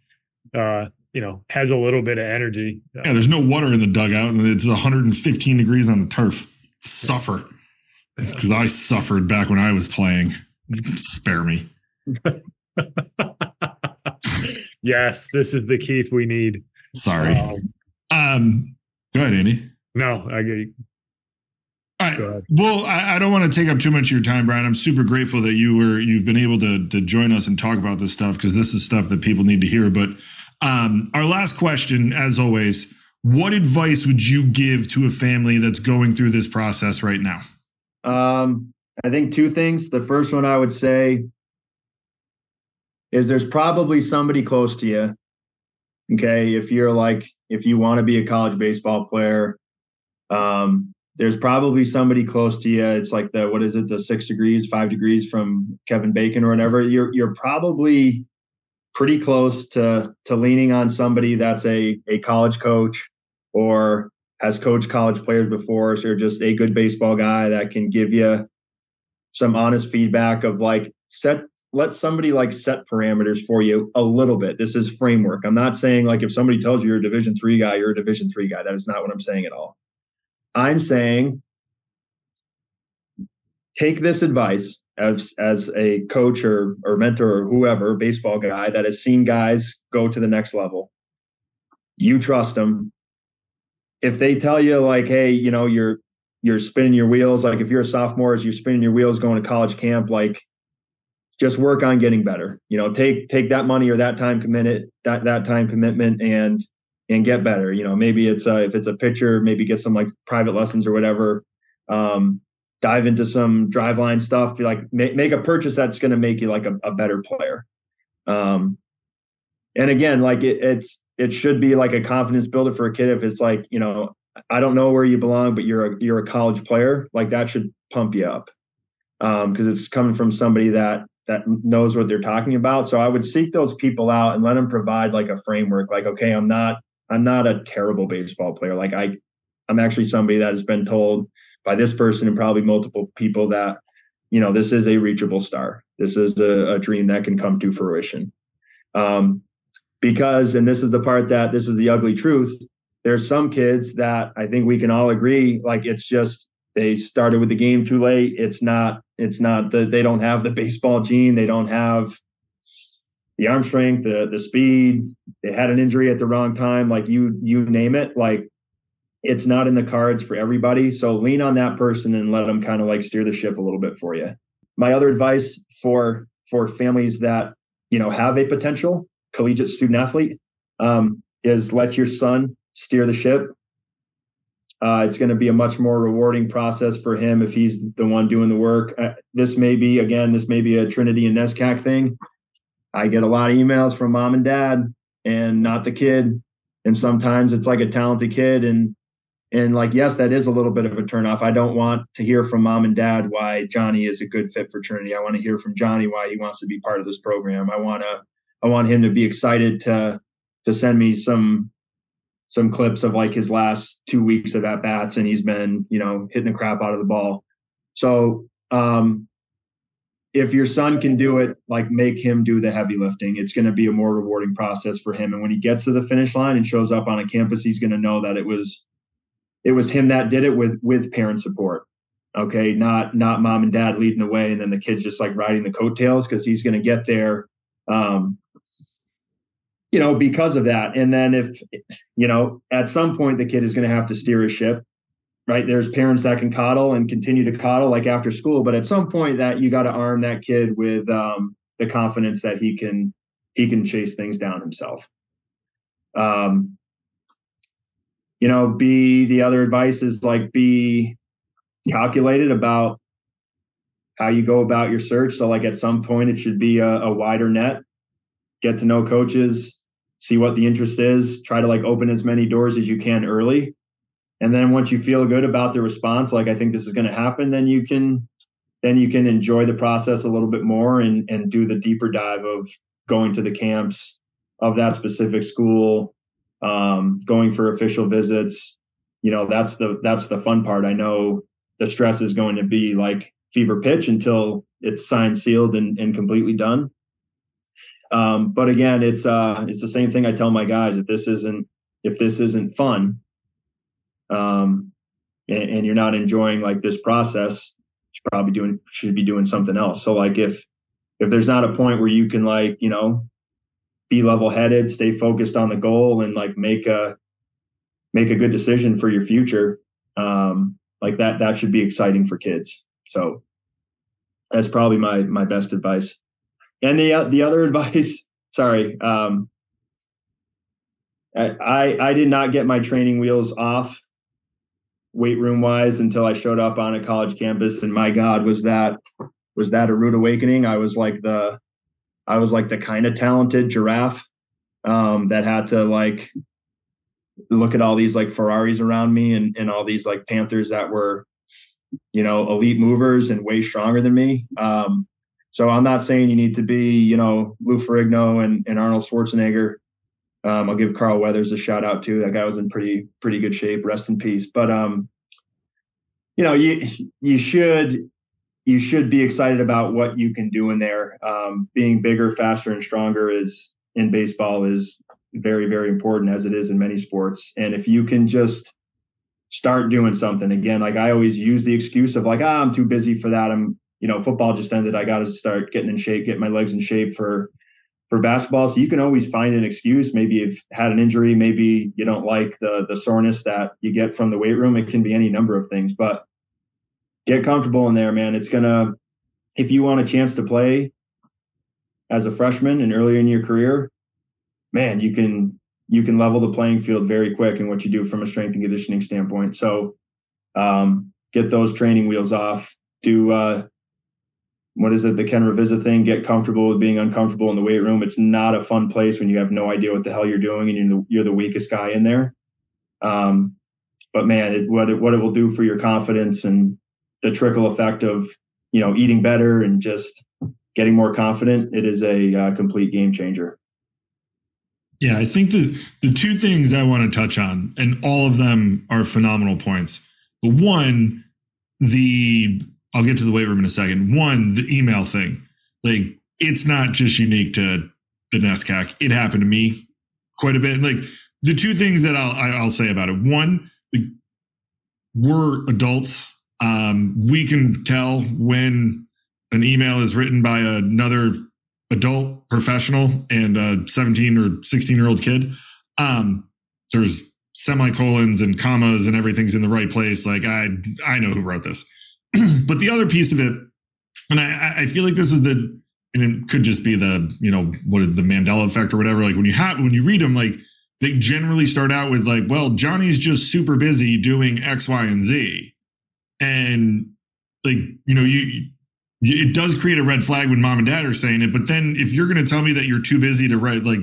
uh, you know, has a little bit of energy. Yeah, there's no water in the dugout, and it's 115 degrees on the turf. Suffer, because I suffered back when I was playing. Spare me. yes, this is the Keith we need. Sorry. Um, Um, go ahead, Andy. no, I get All right. go. Well, I, I don't want to take up too much of your time, Bryan. I'm super grateful that you were you've been able to to join us and talk about this stuff because this is stuff that people need to hear. But um, our last question, as always, what advice would you give to a family that's going through this process right now? Um, I think two things. The first one I would say is there's probably somebody close to you. Okay. If you're like, if you want to be a college baseball player, um, there's probably somebody close to you. It's like the, what is it? The six degrees, five degrees from Kevin Bacon or whatever. You're, you're probably pretty close to, to leaning on somebody that's a, a college coach or has coached college players before. So you're just a good baseball guy that can give you some honest feedback of like set let somebody like set parameters for you a little bit. This is framework. I'm not saying like if somebody tells you you're a division three guy, you're a division three guy. That is not what I'm saying at all. I'm saying take this advice as as a coach or or mentor or whoever, baseball guy that has seen guys go to the next level. You trust them. If they tell you like, hey, you know, you're you're spinning your wheels, like if you're a sophomore, as you're spinning your wheels going to college camp, like just work on getting better. You know, take take that money or that time committed that that time commitment and and get better. You know, maybe it's a, if it's a pitcher, maybe get some like private lessons or whatever. Um, dive into some Driveline stuff. Like make make a purchase that's going to make you like a, a better player. Um, and again, like it, it's it should be like a confidence builder for a kid. If it's like you know, I don't know where you belong, but you're a you're a college player. Like that should pump you up because it's coming from somebody that that knows what they're talking about. So I would seek those people out and let them provide like a framework. Like, okay, I'm not I'm not a terrible baseball player. Like I I'm actually somebody that has been told by this person and probably multiple people that you know this is a reachable star. This is a, a dream that can come to fruition. Um, because and this is the part that this is the ugly truth. There's some kids that I think we can all agree like it's just they started with the game too late. It's not it's not that they don't have the baseball gene. They don't have the arm strength, the the speed. They had an injury at the wrong time. Like you you name it. Like it's not in the cards for everybody. So lean on that person and let them kind of like steer the ship a little bit for you. My other advice for for families that you know have a potential collegiate student athlete um, is let your son steer the ship. Uh, it's going to be a much more rewarding process for him if he's the one doing the work. Uh, this may be again, this may be a Trinity and NESCAC thing. I get a lot of emails from mom and dad, and not the kid. And sometimes it's like a talented kid, and and like yes, that is a little bit of a turnoff. I don't want to hear from mom and dad why Johnny is a good fit for Trinity. I want to hear from Johnny why he wants to be part of this program. I want to I want him to be excited to to send me some some clips of like his last two weeks of at bats and he's been you know hitting the crap out of the ball. So um if your son can do it like make him do the heavy lifting. It's going to be a more rewarding process for him. And when he gets to the finish line and shows up on a campus he's going to know that it was it was him that did it with with parent support okay? Not not mom and dad leading the way and then the kids just like riding the coattails because he's going to get there um you know, because of that. And then if, you know, at some point the kid is going to have to steer a ship, right? There's parents that can coddle and continue to coddle like after school, but at some point that you got to arm that kid with um, the confidence that he can he can chase things down himself. Um, you know, be the other advice is like be calculated about how you go about your search. So like at some point it should be a, a wider net. Get to know coaches, see what the interest is, try to like open as many doors as you can early. And then once you feel good about the response, like I think this is going to happen, then you can then you can enjoy the process a little bit more and and do the deeper dive of going to the camps of that specific school, um, going for official visits. You know, that's the that's the fun part. I know the stress is going to be like fever pitch until it's signed, sealed, and, and completely done. Um, but again, it's uh, it's the same thing I tell my guys. If this isn't if this isn't fun, um, and, and you're not enjoying like this process, you probably doing should be doing something else. So like if if there's not a point where you can like you know be level headed, stay focused on the goal, and like make a make a good decision for your future, um, like that that should be exciting for kids. So that's probably my my best advice. And the the other advice, sorry, um, I I did not get my training wheels off weight room wise until I showed up on a college campus, and my God, was that was that a rude awakening? I was like the I was like the kind of talented giraffe um, that had to like look at all these like Ferraris around me and, and all these like Panthers that were, you know, elite movers and way stronger than me. Um, so I'm not saying you need to be, you know, Lou Ferrigno and, and Arnold Schwarzenegger. Um, I'll give Carl Weathers a shout out too. That guy was in pretty pretty good shape. Rest in peace. But um, you know, you you should you should be excited about what you can do in there. Um, being bigger, faster, and stronger is in baseball is very very important as it is in many sports. And if you can just start doing something again, like I always use the excuse of like, ah, I'm too busy for that. I'm you know, football just ended. I got to start getting in shape, get my legs in shape for for basketball. So you can always find an excuse. Maybe you've had an injury, maybe you don't like the the soreness that you get from the weight room. It can be any number of things, but get comfortable in there, man. It's gonna if you want a chance to play as a freshman and earlier in your career, man, you can you can level the playing field very quick in what you do from a strength and conditioning standpoint. So um, get those training wheels off. Do uh, what is it, the Ken Ravizza thing? Get comfortable with being uncomfortable in the weight room. It's not a fun place when you have no idea what the hell you're doing and you're the, you're the weakest guy in there. Um, but man, it, what it, what it will do for your confidence and the trickle effect of you know eating better and just getting more confident, it is a uh, complete game changer. Yeah, I think the the two things I want to touch on, and all of them are phenomenal points. But one, the I'll get to the weight room in a second. One, the email thing. Like it's not just unique to the NESCAC. It happened to me quite a bit. Like the two things that I'll I'll say about it. One, we're adults. Um, we can tell when an email is written by another adult professional and a 17 or 16 year old kid. Um, there's semicolons and commas and everything's in the right place. Like I I know who wrote this. but the other piece of it, and I, I feel like this was the, and it could just be the, you know, what the Mandela effect or whatever. Like when you have, when you read them, like they generally start out with like, well, Johnny's just super busy doing X, Y, and Z. And like, you know, you, it does create a red flag when mom and dad are saying it. But then if you're going to tell me that you're too busy to write, like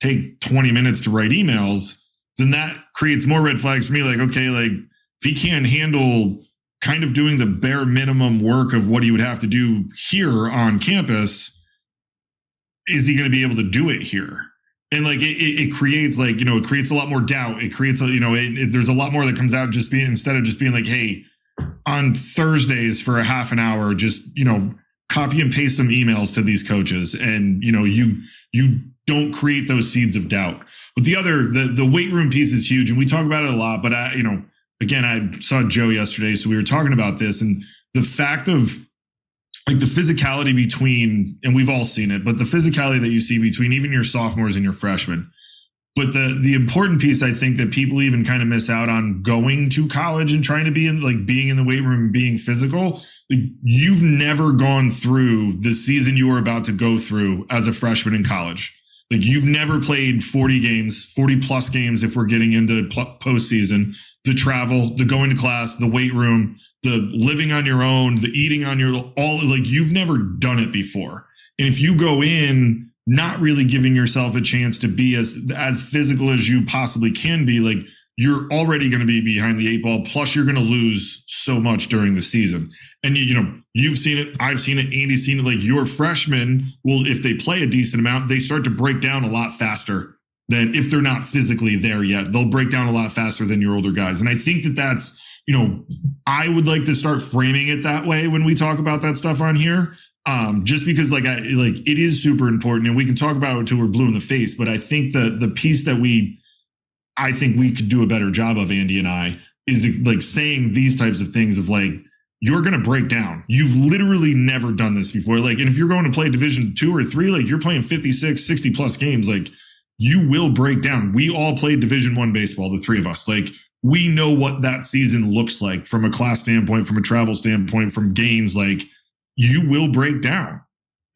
take 20 minutes to write emails, then that creates more red flags for me. Like, okay, like if he can't handle kind of doing the bare minimum work of what he would have to do here on campus, is he going to be able to do it here? And like it, it, creates like you know it creates a lot more doubt. It creates a, you know it, it, there's a lot more that comes out just being instead of just being like hey on Thursdays for a half an hour just you know copy and paste some emails to these coaches and you know you you don't create those seeds of doubt. But the other the the weight room piece is huge and we talk about it a lot. But I you know again, I saw Joe yesterday, so we were talking about this and the fact of like the physicality between, and we've all seen it, but the physicality that you see between even your sophomores and your freshmen. but the the important piece I think that people even kind of miss out on going to college and trying to be in like being in the weight room and being physical. Like, you've never gone through the season you are about to go through as a freshman in college. Like you've never played 40 games, 40 plus games if we're getting into pl- postseason, the travel, the going to class, the weight room, the living on your own, the eating on your all like you've never done it before. And if you go in not really giving yourself a chance to be as as physical as you possibly can be, like you're already going to be behind the eight ball. Plus, you're going to lose so much during the season. And you, you know, you've seen it. I've seen it. Andy's seen it. Like your freshmen will, if they play a decent amount, they start to break down a lot faster than if they're not physically there yet. They'll break down a lot faster than your older guys. And I think that that's, you know, I would like to start framing it that way when we talk about that stuff on here. Um, just because like I like it is super important and we can talk about it until we're blue in the face. But I think the the piece that we I think we could do a better job of Andy and I is like saying these types of things of like you're going to break down. You've literally never done this before. Like, and if you're going to play division two or three, like you're playing 56, 60 plus games, like you will break down. We all played division one baseball, the three of us. Like we know what that season looks like from a class standpoint, from a travel standpoint, from games. Like you will break down.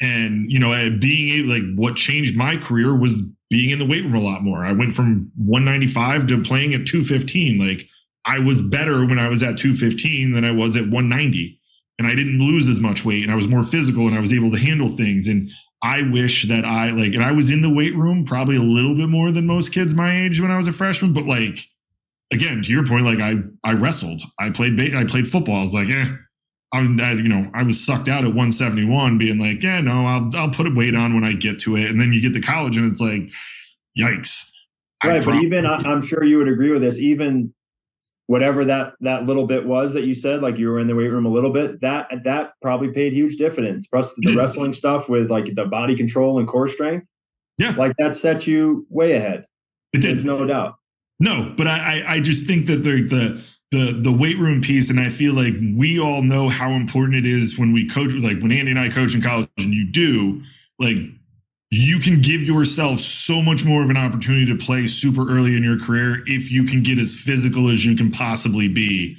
And, you know, being like what changed my career was being in the weight room a lot more. I went from 195 to playing at 215. Like I was better when I was at 215 than I was at 190. And I didn't lose as much weight and I was more physical and I was able to handle things. And I wish that I like, and I was in the weight room probably a little bit more than most kids my age when I was a freshman. But like, again, to your point, like I, I wrestled, I played, I played football. I was like, eh, I, I, you know, I was sucked out at 171, being like, yeah, no, I'll I'll put a weight on when I get to it, and then you get to college, and it's like, yikes. Right, but even I'm sure you would agree with this. Even whatever that that little bit was that you said, like you were in the weight room a little bit, that that probably paid huge dividends. Plus the mm. wrestling stuff with like the body control and core strength. Yeah, like that set you way ahead. It did, There's no doubt. No, but I I just think that the the the the weight room piece and i feel like we all know how important it is when we coach like when andy and i coach in college and you do like you can give yourself so much more of an opportunity to play super early in your career if you can get as physical as you can possibly be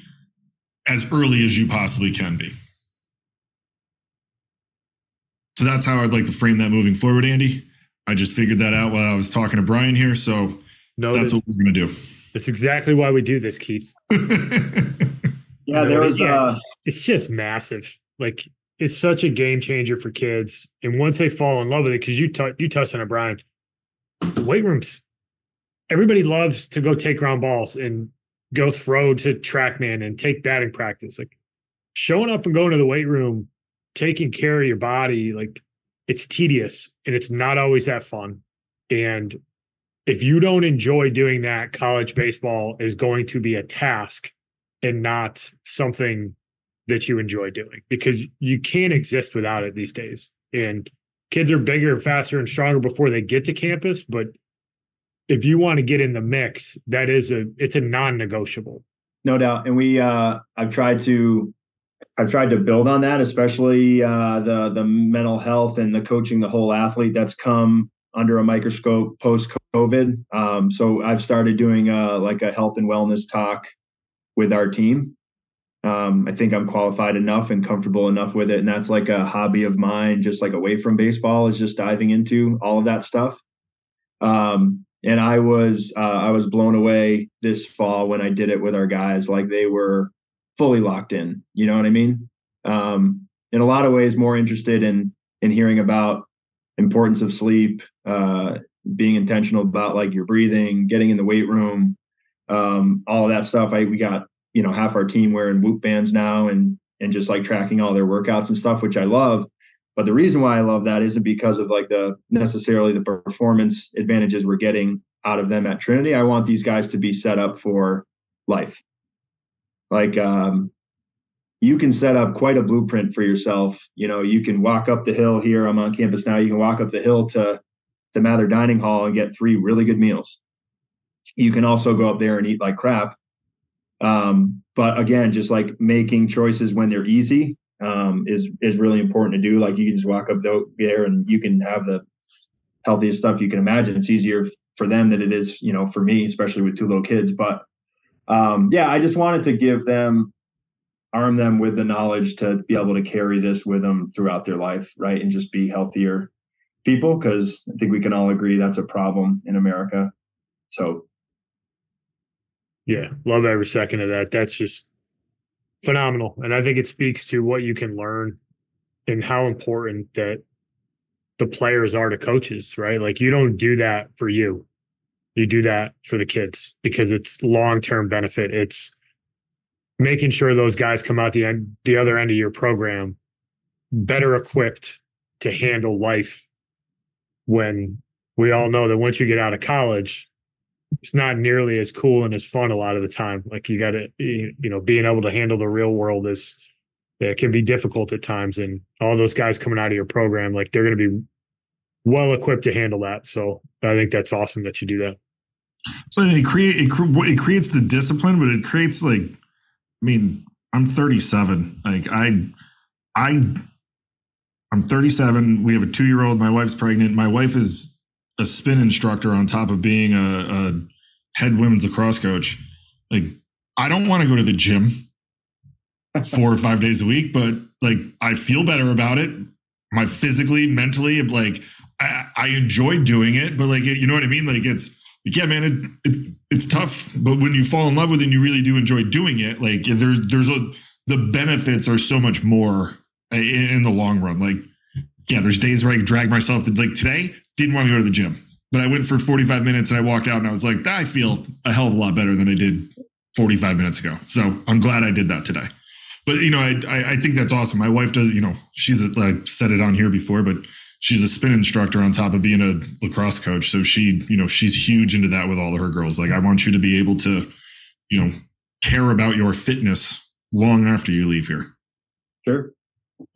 as early as you possibly can be so that's how i'd like to frame that moving forward andy i just figured that out while i was talking to bryan here so Noted. that's what we're going to do that's exactly why we do this, Keith. yeah, there was. Uh, it's just massive. Like it's such a game changer for kids, and once they fall in love with it, because you t- you touched on it, Bryan. The weight rooms. Everybody loves to go take ground balls and go throw to TrackMan and take batting practice. Like showing up and going to the weight room, taking care of your body, like it's tedious and it's not always that fun. And if you don't enjoy doing that, college baseball is going to be a task and not something that you enjoy doing because you can't exist without it these days. And kids are bigger, faster, and stronger before they get to campus. But if you want to get in the mix, that is a it's a non-negotiable. No doubt. And we uh I've tried to I've tried to build on that, especially uh the the mental health and the coaching the whole athlete that's come under a microscope post COVID. Um, so I've started doing uh, like a health and wellness talk with our team. Um, I think I'm qualified enough and comfortable enough with it, and that's like a hobby of mine, just like away from baseball, is just diving into all of that stuff. Um, and I was uh, I was blown away this fall when I did it with our guys. Like they were fully locked in. You know what I mean? Um, in a lot of ways, more interested in in hearing about importance of sleep, uh, being intentional about like your breathing, getting in the weight room, um, all that stuff. I we got you know half our team wearing Whoop bands now and and just like tracking all their workouts and stuff, which I love. But the reason why I love that isn't because of like the necessarily the performance advantages we're getting out of them at Trinity. I want these guys to be set up for life. Like um, you can set up quite a blueprint for yourself. You know, you can walk up the hill here. I'm on campus now. You can walk up the hill to the Mather Dining Hall and get three really good meals. You can also go up there and eat like crap. Um, but again, just like making choices when they're easy um, is is really important to do. Like you can just walk up there and you can have the healthiest stuff you can imagine. It's easier for them than it is, you know, for me, especially with two little kids. But um, yeah, I just wanted to give them, arm them with the knowledge to be able to carry this with them throughout their life, right, and just be healthier people because I think we can all agree that's a problem in America. So, yeah, love every second of that. That's just phenomenal, and I think it speaks to what you can learn and how important that the players are to coaches, right? Like you don't do that for you. You do that for the kids because it's long-term benefit. It's making sure those guys come out the end the other end of your program better equipped to handle life when we all know that once you get out of college, it's not nearly as cool and as fun a lot of the time. Like you got to, you know, being able to handle the real world is it can be difficult at times. And all those guys coming out of your program, like they're going to be well equipped to handle that. So I think that's awesome that you do that. So it create it, it creates the discipline, but it creates like, I mean, I'm 37. Like I, I, I'm 37. We have a two year old. My wife's pregnant. My wife is a spin instructor on top of being a, a head women's lacrosse coach. Like I don't want to go to the gym four or five days a week, but like I feel better about it. My physically, mentally, like I, I enjoy doing it, but like you know what I mean. Like it's yeah, man, it, it it's tough, but when you fall in love with it, and you really do enjoy doing it. Like there's there's a the benefits are so much more eh, in, in the long run. Like yeah, there's days where I drag myself to like today didn't want to go to the gym, but I went for 45 minutes and I walked out and I was like, I feel a hell of a lot better than I did 45 minutes ago. So I'm glad I did that today. But you know, I I think that's awesome. My wife does. You know, she's I said it on here before, but she's a spin instructor on top of being a lacrosse coach. So she, you know, she's huge into that with all of her girls. Like, I want you to be able to, you know, care about your fitness long after you leave here. Sure.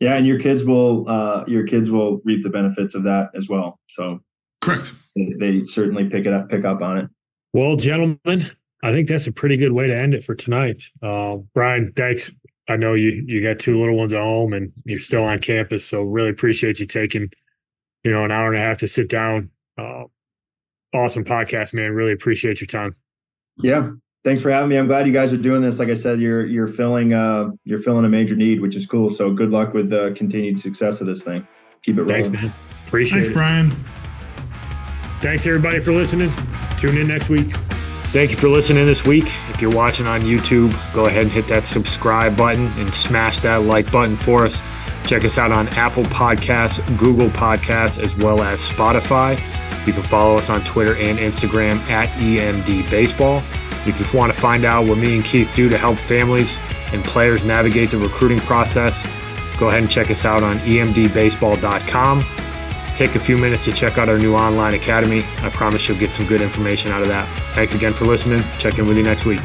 Yeah, and your kids will uh your kids will reap the benefits of that as well. So correct. They, they certainly pick it up, pick up on it. Well, gentlemen, I think that's a pretty good way to end it for tonight. Uh, Bryan, thanks. I know you you got two little ones at home and you're still on campus, so really appreciate you taking you know, an hour and a half to sit down. Uh, awesome podcast, man. Really appreciate your time. Yeah. Thanks for having me. I'm glad you guys are doing this. Like I said, you're you're filling uh you're filling a major need, which is cool. So good luck with the continued success of this thing. Keep it rolling. Thanks, man. Appreciate it. Thanks, it. Bryan. Thanks everybody for listening. Tune in next week. Thank you for listening this week. If you're watching on YouTube, go ahead and hit that subscribe button and smash that like button for us. Check us out on Apple Podcasts, Google Podcasts, as well as Spotify. You can follow us on Twitter and Instagram at EMD Baseball. If you want to find out what me and Keith do to help families and players navigate the recruiting process, go ahead and check us out on emdbaseball.com. Take a few minutes to check out our new online academy. I promise you'll get some good information out of that. Thanks again for listening. Check in with you next week.